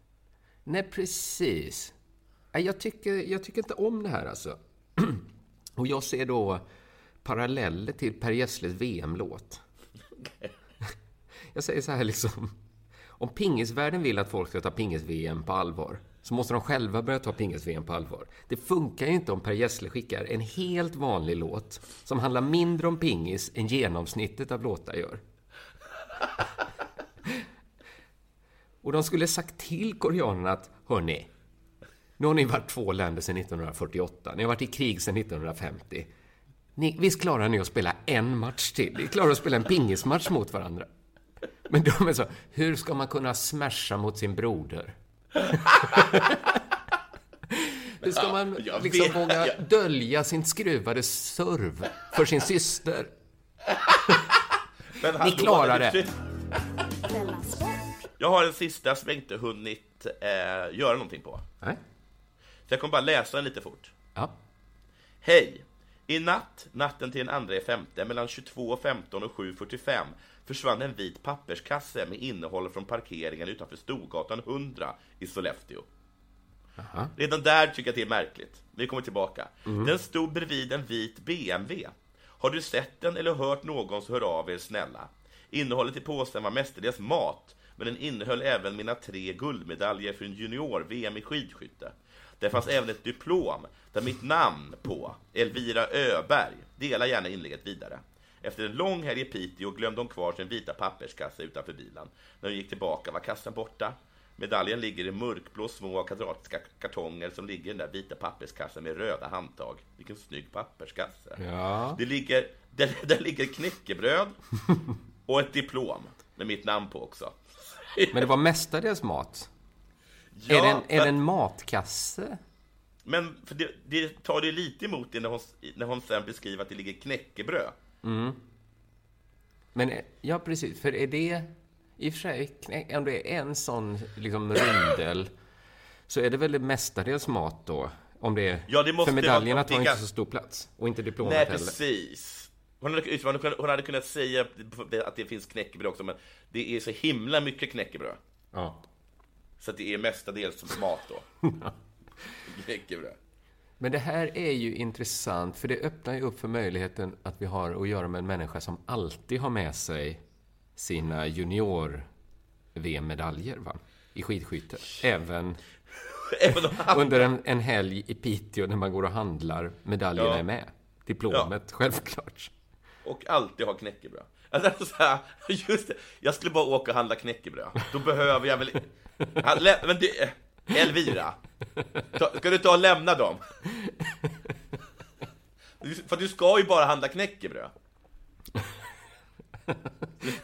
Nej, precis. Jag tycker, jag tycker inte om det här alltså. (clears throat) Och jag ser då paralleller till Per Gessles VM-låt. Jag säger så här liksom. Om pingisvärlden vill att folk ska ta pingis-VM på allvar så måste de själva börja ta pingis-VM på allvar. Det funkar ju inte om Per Gessle skickar en helt vanlig låt som handlar mindre om pingis än genomsnittet av låtar gör. Och de skulle sagt till koreanerna att, hörni, nu har ni varit två länder sedan 1948, ni har varit i krig sedan 1950. Ni, visst klarar ni att spela en match till? Ni klarar att spela en pingismatch mot varandra. Men de är så, hur ska man kunna smasha mot sin broder? (laughs) hur ska man liksom våga dölja sin skruvade serv för sin syster? Ni klarar det-. Jag har en sista som jag inte hunnit eh, göra någonting på. Nej. Så jag kommer bara läsa den lite fort. Ja. Hej! I natt, natten till den andra i femte, mellan 22.15 och 7.45 försvann en vit papperskasse med innehåll från parkeringen utanför Storgatan 100 i Sollefteå. Redan där tycker jag att det är märkligt. Vi kommer tillbaka. Den stod bredvid en vit BMW. Har du sett den eller hört någon så hör av er snälla. Innehållet i påsen var mestadels mat, men den innehöll även mina tre guldmedaljer för en junior-VM i skidskytte. Det fanns även ett diplom där mitt namn på, Elvira Öberg, dela gärna inlägget vidare. Efter en lång helg i Piteå glömde hon kvar sin vita papperskasse utanför bilen. När hon gick tillbaka var kassen borta. Medaljen ligger i mörkblå små kvadratiska kartonger som ligger i den där vita papperskassen med röda handtag. Vilken snygg papperskasse. Ja. Det ligger, (laughs) där, där ligger knäckebröd och ett diplom med mitt namn på också. Men det var mestadels mat. Ja, är det en, är det men- en matkasse? Men för det, det tar det lite emot det när hon, när hon sen beskriver att det ligger knäckebröd. Men, eh, ja precis, för är det i och för sig, knä- om det är en sån liksom rundel, så är det väl det mestadels mat då? Om det är, Ja, det måste för medaljerna tar inte så stor plats. Och inte diplomet Nej, heller. precis. Hon hade, hon hade kunnat säga att det finns knäckebröd också, men det är så himla mycket knäckebröd. Ja. Så att det är mestadels som mat då. (laughs) knäckebröd. Men det här är ju intressant, för det öppnar ju upp för möjligheten att vi har att göra med en människa som alltid har med sig sina junior-VM-medaljer i skidskytte. Även (laughs) under en, en helg i Piteå när man går och handlar, medaljerna Ja. är med. Diplomet, självklart. och alltid har knäckebröd. Alltså, så här, (laughs) just det, jag skulle bara åka och handla knäckebröd. Då behöver jag väl... Men det, Elvira, ska du ta och lämna dem? För du ska ju bara handla knäckebröd.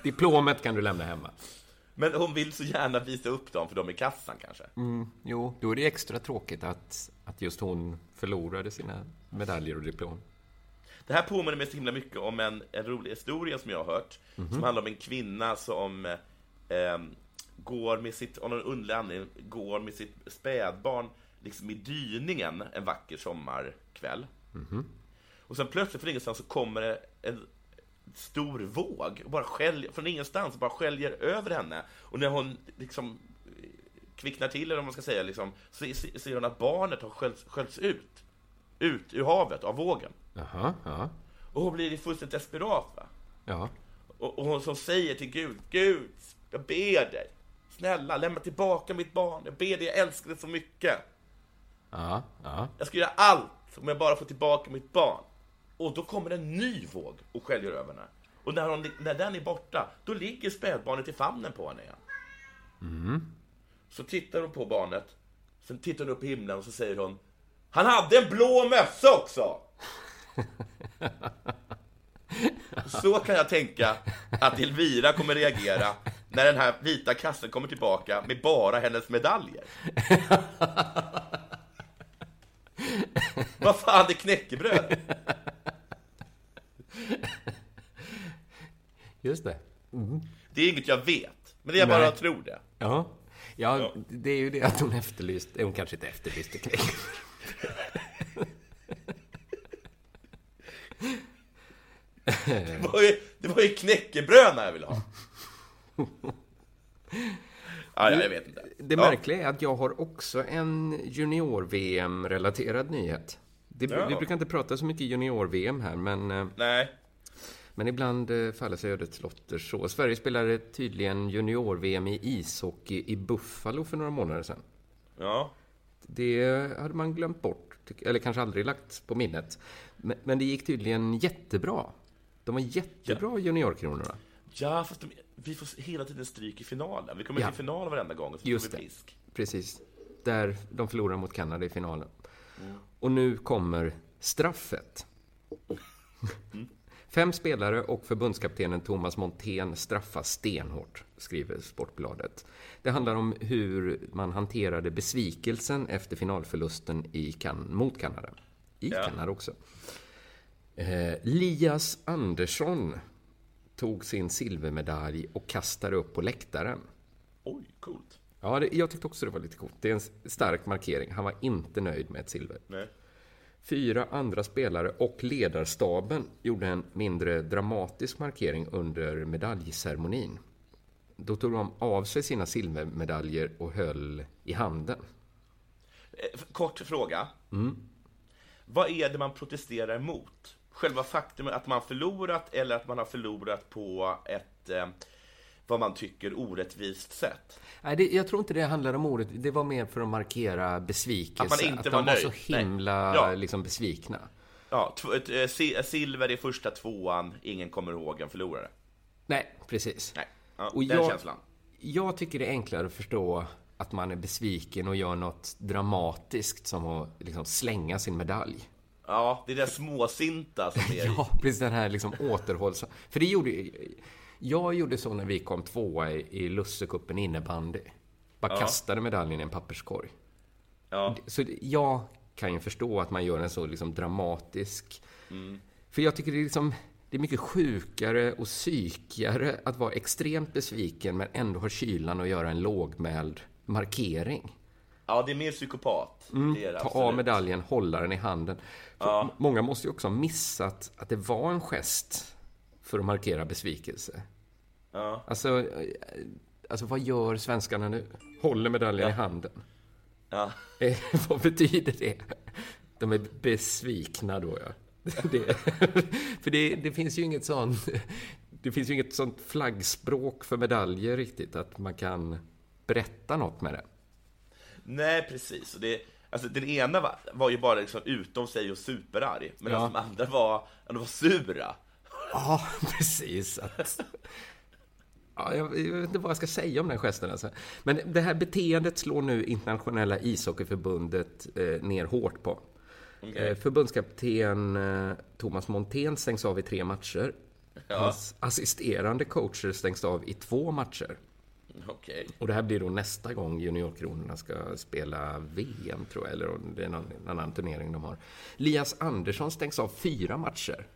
Diplomet kan du lämna hemma. Men hon vill så gärna visa upp dem för de är i kassan kanske. Jo, då är det extra tråkigt att, att just hon förlorade sina medaljer och diplom. Det här påminner mig så himla mycket om en, en rolig historia som jag har hört. Som handlar om en kvinna som eh, eh, går med sitt, av någon underlig anledning, går med sitt spädbarn liksom i dyningen en vacker sommarkväll. Och sen plötsligt från ingenstans så kommer det en stor våg och bara skäljer, från ingenstans bara skäljer över henne. Och när hon liksom eh, kvicknar till, eller vad man ska säga, liksom, så se- ser hon att barnet har sköljts, sköljts ut. Ut ur havet av vågen. Jaha, ja. Och hon blir fullständigt desperat. Va? Ja. Och, och hon som säger till Gud, Gud, jag ber dig. Snälla, lämna tillbaka mitt barn. Jag ber dig, jag älskar dig så mycket. Ja, ja. Jag ska göra allt om jag bara får tillbaka mitt barn. Och då kommer en ny våg och sköljer över henne. Och när, hon, när den är borta, då ligger spädbarnet i famnen på henne igen. Så tittar hon på barnet, sen tittar hon upp i himlen och så säger hon Han hade en blå mössa också! (laughs) Så kan jag tänka att Elvira kommer reagera när den här vita kassen kommer tillbaka med bara hennes medaljer. Vad fan är knäckebröd? Just det. Det är inget jag vet, men jag bara Nej. tror det. Ja. ja. Ja. det är ju det att hon efterlyste, hon kanske inte efterlyste knäck. Det var ju, det var ju knäckebröd jag ville ha. Ja, (laughs) ja, jag vet inte. Det Ja. märkliga är att jag har också en junior-VM-relaterad nyhet. Det, Ja. Vi brukar inte prata så mycket junior-VM här, men, eh, Nej. men ibland eh, faller sig ödets lotter så. Sverige spelade tydligen junior-VM i ishockey i Buffalo för några månader sedan. Ja. Det hade man glömt bort, eller kanske aldrig lagt på minnet. Men, det gick tydligen jättebra. De var jättebra, juniorkronorna. Ja, fast de, vi får hela tiden stryk i finalen. Vi kommer Ja. till final varenda gång och så Just får vi det. pisk. Precis. Där de förlorar mot Kanada i finalen. Och nu kommer straffet. Fem spelare och förbundskaptenen Thomas Montén straffas stenhårt, skriver Sportbladet. Det handlar om hur man hanterade besvikelsen efter finalförlusten i kan- mot Kanada. I Ja. Kanada också. Eh, Lias Andersson tog sin silvermedalj och kastade upp på läktaren. Oj, coolt. Ja, det, jag tyckte också det var lite coolt. Det är en stark markering. Han var inte nöjd med ett silver. Nej. Fyra andra spelare och ledarstaben gjorde en mindre dramatisk markering under medaljceremonin. Då tog de av sig sina silvermedaljer och höll i handen. Eh, Kort fråga. Mm. Vad är det man protesterar mot? Själva faktumet att man förlorat eller att man har förlorat på ett, eh, vad man tycker, orättvist sätt? Nej, det, jag tror inte det handlade om ordet. Det var mer för att markera besvikelse. Att man inte de var var så nöjd. Nej. himla Ja. liksom, besvikna. Ja, eh, si- silver i första tvåan, ingen kommer ihåg en förlorare. Nej, precis. Nej, ja, Och den jag- känslan. Jag tycker det är enklare att förstå att man är besviken och gör något dramatiskt som att liksom slänga sin medalj. Ja, det är det småsinta som (laughs) är... Ja, precis den här liksom återhållsam. För det gjorde jag gjorde så när vi kom tvåa i, i Lussecupen innebandy. Bara Ja. kastade medaljen i en papperskorg. Ja. Så jag kan ju förstå att man gör en så liksom dramatisk... Mm. För jag tycker det är liksom... Det är mycket sjukare och psykigare att vara extremt besviken men ändå ha kylan och göra en lågmäld markering. Ja, det är mer psykopat. Mm, det det, ta absolut. av medaljen, hålla den i handen. Ja. Många måste ju också ha missat att det var en gest för att markera besvikelse. Ja. Alltså, eh, alltså vad gör svenskarna nu? Håller medaljen i handen. Ja. (laughs) Eh, vad betyder det? De är besvikna då, ja. (laughs) Det, för det, det finns ju inget sånt... Det finns ju inget sånt flaggspråk för medaljer riktigt, att man kan berätta något med det. Nej, precis. Och det, alltså, den ena var, var ju bara liksom utom sig och superarg, medan Ja. de andra var, de var sura. Ja, (laughs) precis. Att... Ja, jag, jag vet inte vad jag ska säga om den gesten. Alltså. Men det här beteendet slår nu internationella ishockeyförbundet eh, ner hårt på. Okej. Eh, förbundskapten eh, Thomas Montén stängs av i tre matcher. Ja. Hans assisterande coacher stängs av i två matcher. Okej. Och det här blir då nästa gång juniorkronorna ska spela VM, tror jag, eller det är någon annan turnering de har. Lias Andersson stängs av fyra matcher.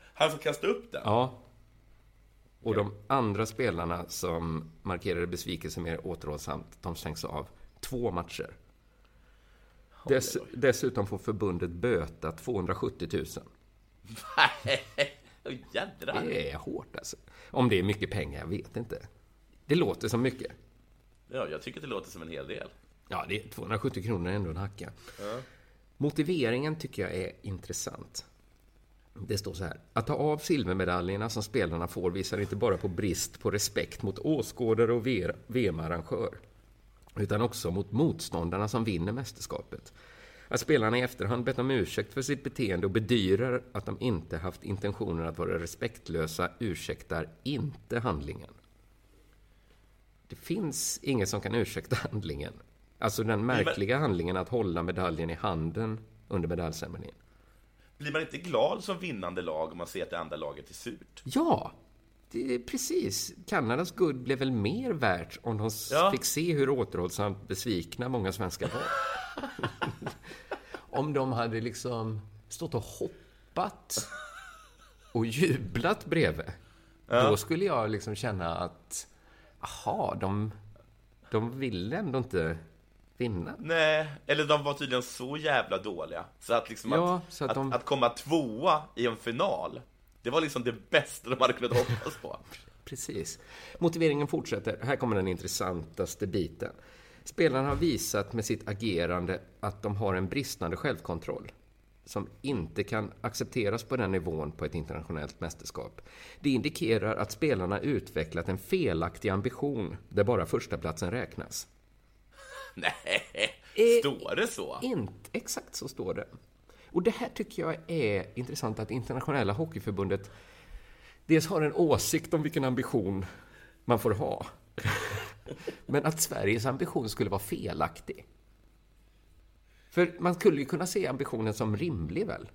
Han får kasta upp den? Ja. Och de andra spelarna som markerade besvikelse mer återhållsamt, de stängs av två matcher. Dess, dessutom får förbundet böta 270 000. Nej, jädrar. Det är hårt alltså. Om det är mycket pengar, jag vet inte. Det låter som mycket. Ja, jag tycker det låter som en hel del. Ja, det är 270 kronor är ändå en hacka. Ja. Motiveringen tycker jag är intressant. Det står så här. Att ta av silvermedaljerna som spelarna får visar inte bara på brist på respekt mot åskådare och VM-arrangör, utan också mot motståndarna som vinner mästerskapet. Att spelarna i efterhand bett om ursäkt för sitt beteende och bedyrar att de inte haft intentioner att vara respektlösa ursäktar inte handlingen. Det finns inget som kan ursäkta (laughs) handlingen. Alltså den märkliga handlingen att hålla medaljen i handen under medaljceremonin. Blir man inte glad som vinnande lag om man ser att det andra laget är surt? Ja, precis. Kanadas guld blev väl mer värt om de Ja. fick se hur återhållsamt besvikna många svenskar var. (laughs) om de hade liksom stått och hoppat och jublat bredvid. Ja. Då skulle jag liksom känna att, aha, de, de ville ändå inte vinna. Nej, eller de var tydligen så jävla dåliga. Så att, liksom Ja, att, så att att, de- att komma tvåa i en final, det var liksom det bästa de hade kunnat hoppas på. (laughs) Precis. Motiveringen fortsätter. Här kommer den intressantaste biten. Spelarna har visat med sitt agerande att de har en bristande självkontroll som inte kan accepteras på den nivån på ett internationellt mästerskap. Det indikerar att spelarna utvecklat en felaktig ambition där bara första platsen räknas. (laughs) Nej, Står det så? Inte exakt så står det. Och det här tycker jag är intressant att internationella hockeyförbundet dels har en åsikt om vilken ambition man får ha. (laughs) Men att Sveriges ambition skulle vara felaktig. För man skulle ju kunna se ambitionen som rimlig väl?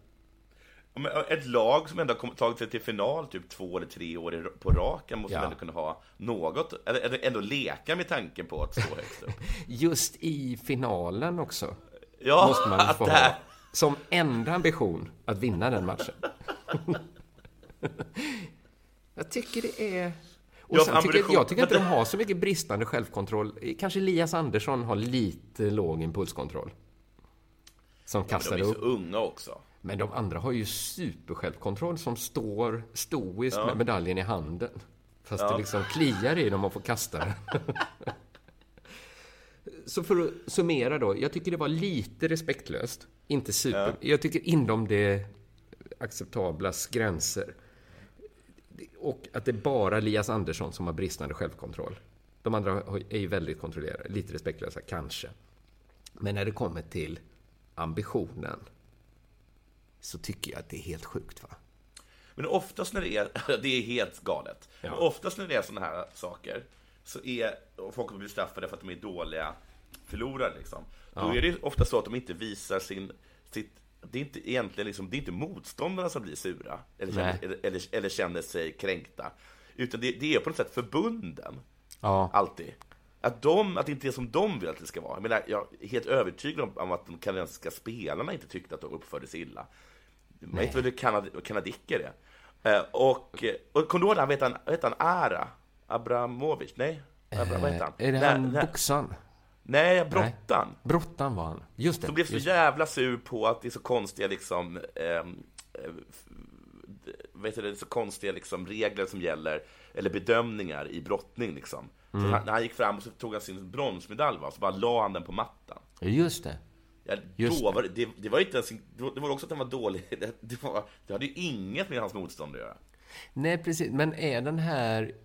Ett lag som ändå har tagit sig till final typ två eller tre år på raken måste Ja. ändå kunna ha något, eller ändå leka med tanken på att stå högst upp. (laughs) Just i finalen också. Ja, måste man få det ha som enda ambition att vinna den matchen. (laughs) jag tycker det är... Och sen tycker, ambition- jag tycker inte (laughs) de har så mycket bristande självkontroll. Kanske Elias Andersson har lite låg impulskontroll. Som kastar de är så upp. unga också. Men de andra har ju supersjälvkontroll som står stoiskt Ja. med medaljen i handen. Fast Ja. det liksom kliar i dem att få kasta den. (laughs) Så för att summera då, jag tycker det var lite respektlöst. Inte super. Jag tycker inom det acceptablas gränser. Och att det är bara Elias Andersson som har bristande självkontroll. De andra är ju väldigt kontrollerade, lite respektlösa, kanske. Men när det kommer till ambitionen så tycker jag att det är helt sjukt. va? Men oftast när det är, (laughs) det är helt galet. Ja. Men oftast när det är sådana här saker, så är, folk blir straffade för att de är dåliga förlorare liksom. Då Ja. är det ofta så att de inte visar sin, sitt, det är inte egentligen liksom, det är inte motståndarna som blir sura, eller känner, eller, eller, eller känner sig kränkta. Utan det, det är på något sätt förbunden, Ja. alltid. Att, de, att det inte är som de vill att det ska vara. Jag, menar, jag är helt övertygad om, att de kanadensiska spelarna inte tyckte att de uppförde sig illa. Man vet väl hur kanad, kanadicker är. Eh, och, och kommer du ihåg han, vet han, vet han Ara? Abramovic? Nej? Abra, vad heter han? Är det nej, han nej, boxaren? nej, Brottan. Brottan var han. Just det. Som blev så just jävla sur på att det är så konstiga liksom ehm, eh, vet du, det är så konstiga liksom, regler som gäller, eller bedömningar i brottning. Liksom. Mm. han, när han gick fram och så tog han sin bronsmedalj, va? så bara la han den på mattan. Just det. Ja, Just då var det, det, det var inte ens, det var också att den var dålig. (laughs) Det, det, var, det hade ju inget med hans motstånd att göra. Nej, precis. Men är den här...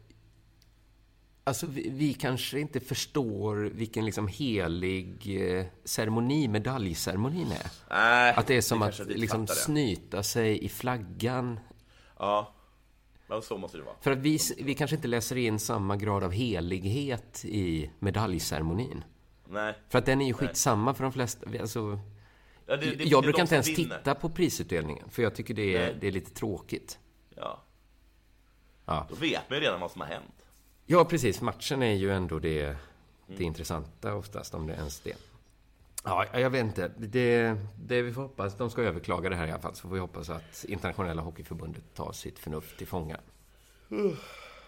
Alltså, vi, vi kanske inte förstår vilken liksom helig eh, ceremoni medaljceremonin är. Nej, att det är som det att liksom snyta sig i flaggan. Ja, men så måste det vara. För att vi, vi kanske inte läser in samma grad av helighet i medaljceremonin. Nej. För att den är ju Nej. skitsamma för de flesta. Alltså, Ja, det- det- det jag brukar de inte ens vinner. titta på prisutdelningen, för jag tycker det är, Nej. det är lite tråkigt. Ja. Ja. Då vet man ju redan vad som har hänt. Ja, precis. Matchen är ju ändå det, det Mm. intressanta oftast, om det ens det. Ja, jag vet inte. Det, det vi får hoppas, de ska överklaga det här i alla fall, så får vi hoppas att internationella hockeyförbundet tar sitt förnuft till fånga. Uh,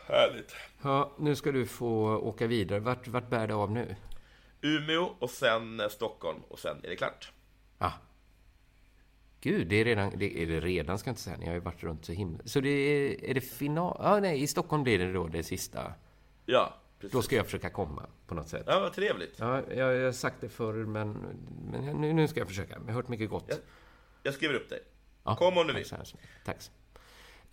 härligt. Ja, nu ska du få åka vidare. Vart, vart bär det av nu? Umeå och sen eh, Stockholm och sen är det klart. Ah. Gud, det är redan, det är det redan ska jag inte säga. Ni har ju varit runt så himla... Så det är, är det final? Ja, nej, i Stockholm blir det då det sista. Ja, precis. Då ska jag försöka komma på något sätt. Ja, vad trevligt. Ja, jag, jag har sagt det förr, men, men nu, nu ska jag försöka. Jag har hört mycket gott. Jag skriver upp dig. Ja, Kom om du tack vill. Tack. så.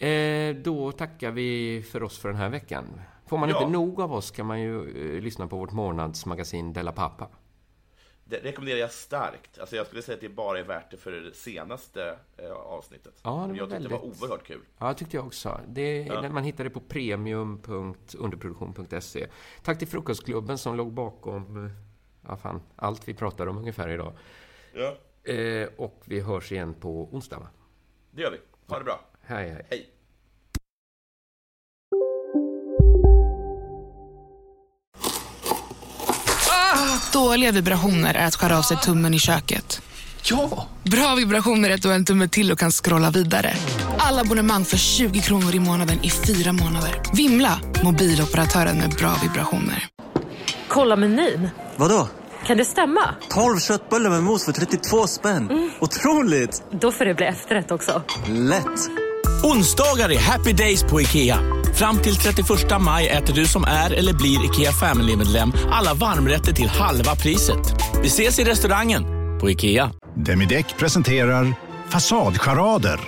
Eh, då tackar vi för oss för den här veckan. Får man Ja. inte nog av oss kan man ju eh, lyssna på vårt månadsmagasin Della Pappa. Det rekommenderar jag starkt. Alltså jag skulle säga att det bara är värt det för det senaste eh, avsnittet. Ja, det var jag tyckte det var väldigt- oerhört kul. Ja, tyckte jag också. Det, Ja. Man hittar det på premium.underproduktion.se. Tack till Frukostklubben som låg bakom eh, ja, fan, allt vi pratar om ungefär idag. Ja, Eh, och vi hörs igen på onsdag, va? det gör vi. Ha det bra. Hej, hej. Hej. Dåliga vibrationer är att skära av sig tummen i köket. Ja! Bra vibrationer är att du har en tumme till och kan scrolla vidare. Alla abonnemang för 20 kronor i månaden i fyra månader. Vimla! Mobiloperatören med bra vibrationer. Kolla menyn. Vadå? Kan det stämma? 12 köttbullar med mos för 32 spänn. Otroligt! Då får det bli efterrätt också. Lätt! Onsdagar är happy days på IKEA. Fram till 31 maj äter du som är eller blir IKEA Family-medlem alla varmrätter till halva priset. Vi ses i restaurangen på IKEA. Demideck presenterar Fasadcharader.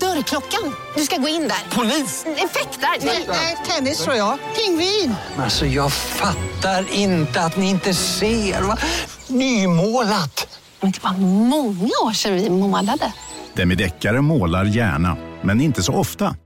Dörrklockan. Du ska gå in där. Polis? Effektar? Nej, tennis tror jag. Pingvin. Alltså jag fattar inte att ni inte ser. Va? Nymålat! Men det var många år sedan vi målade. Demideckare målar gärna, men inte så ofta.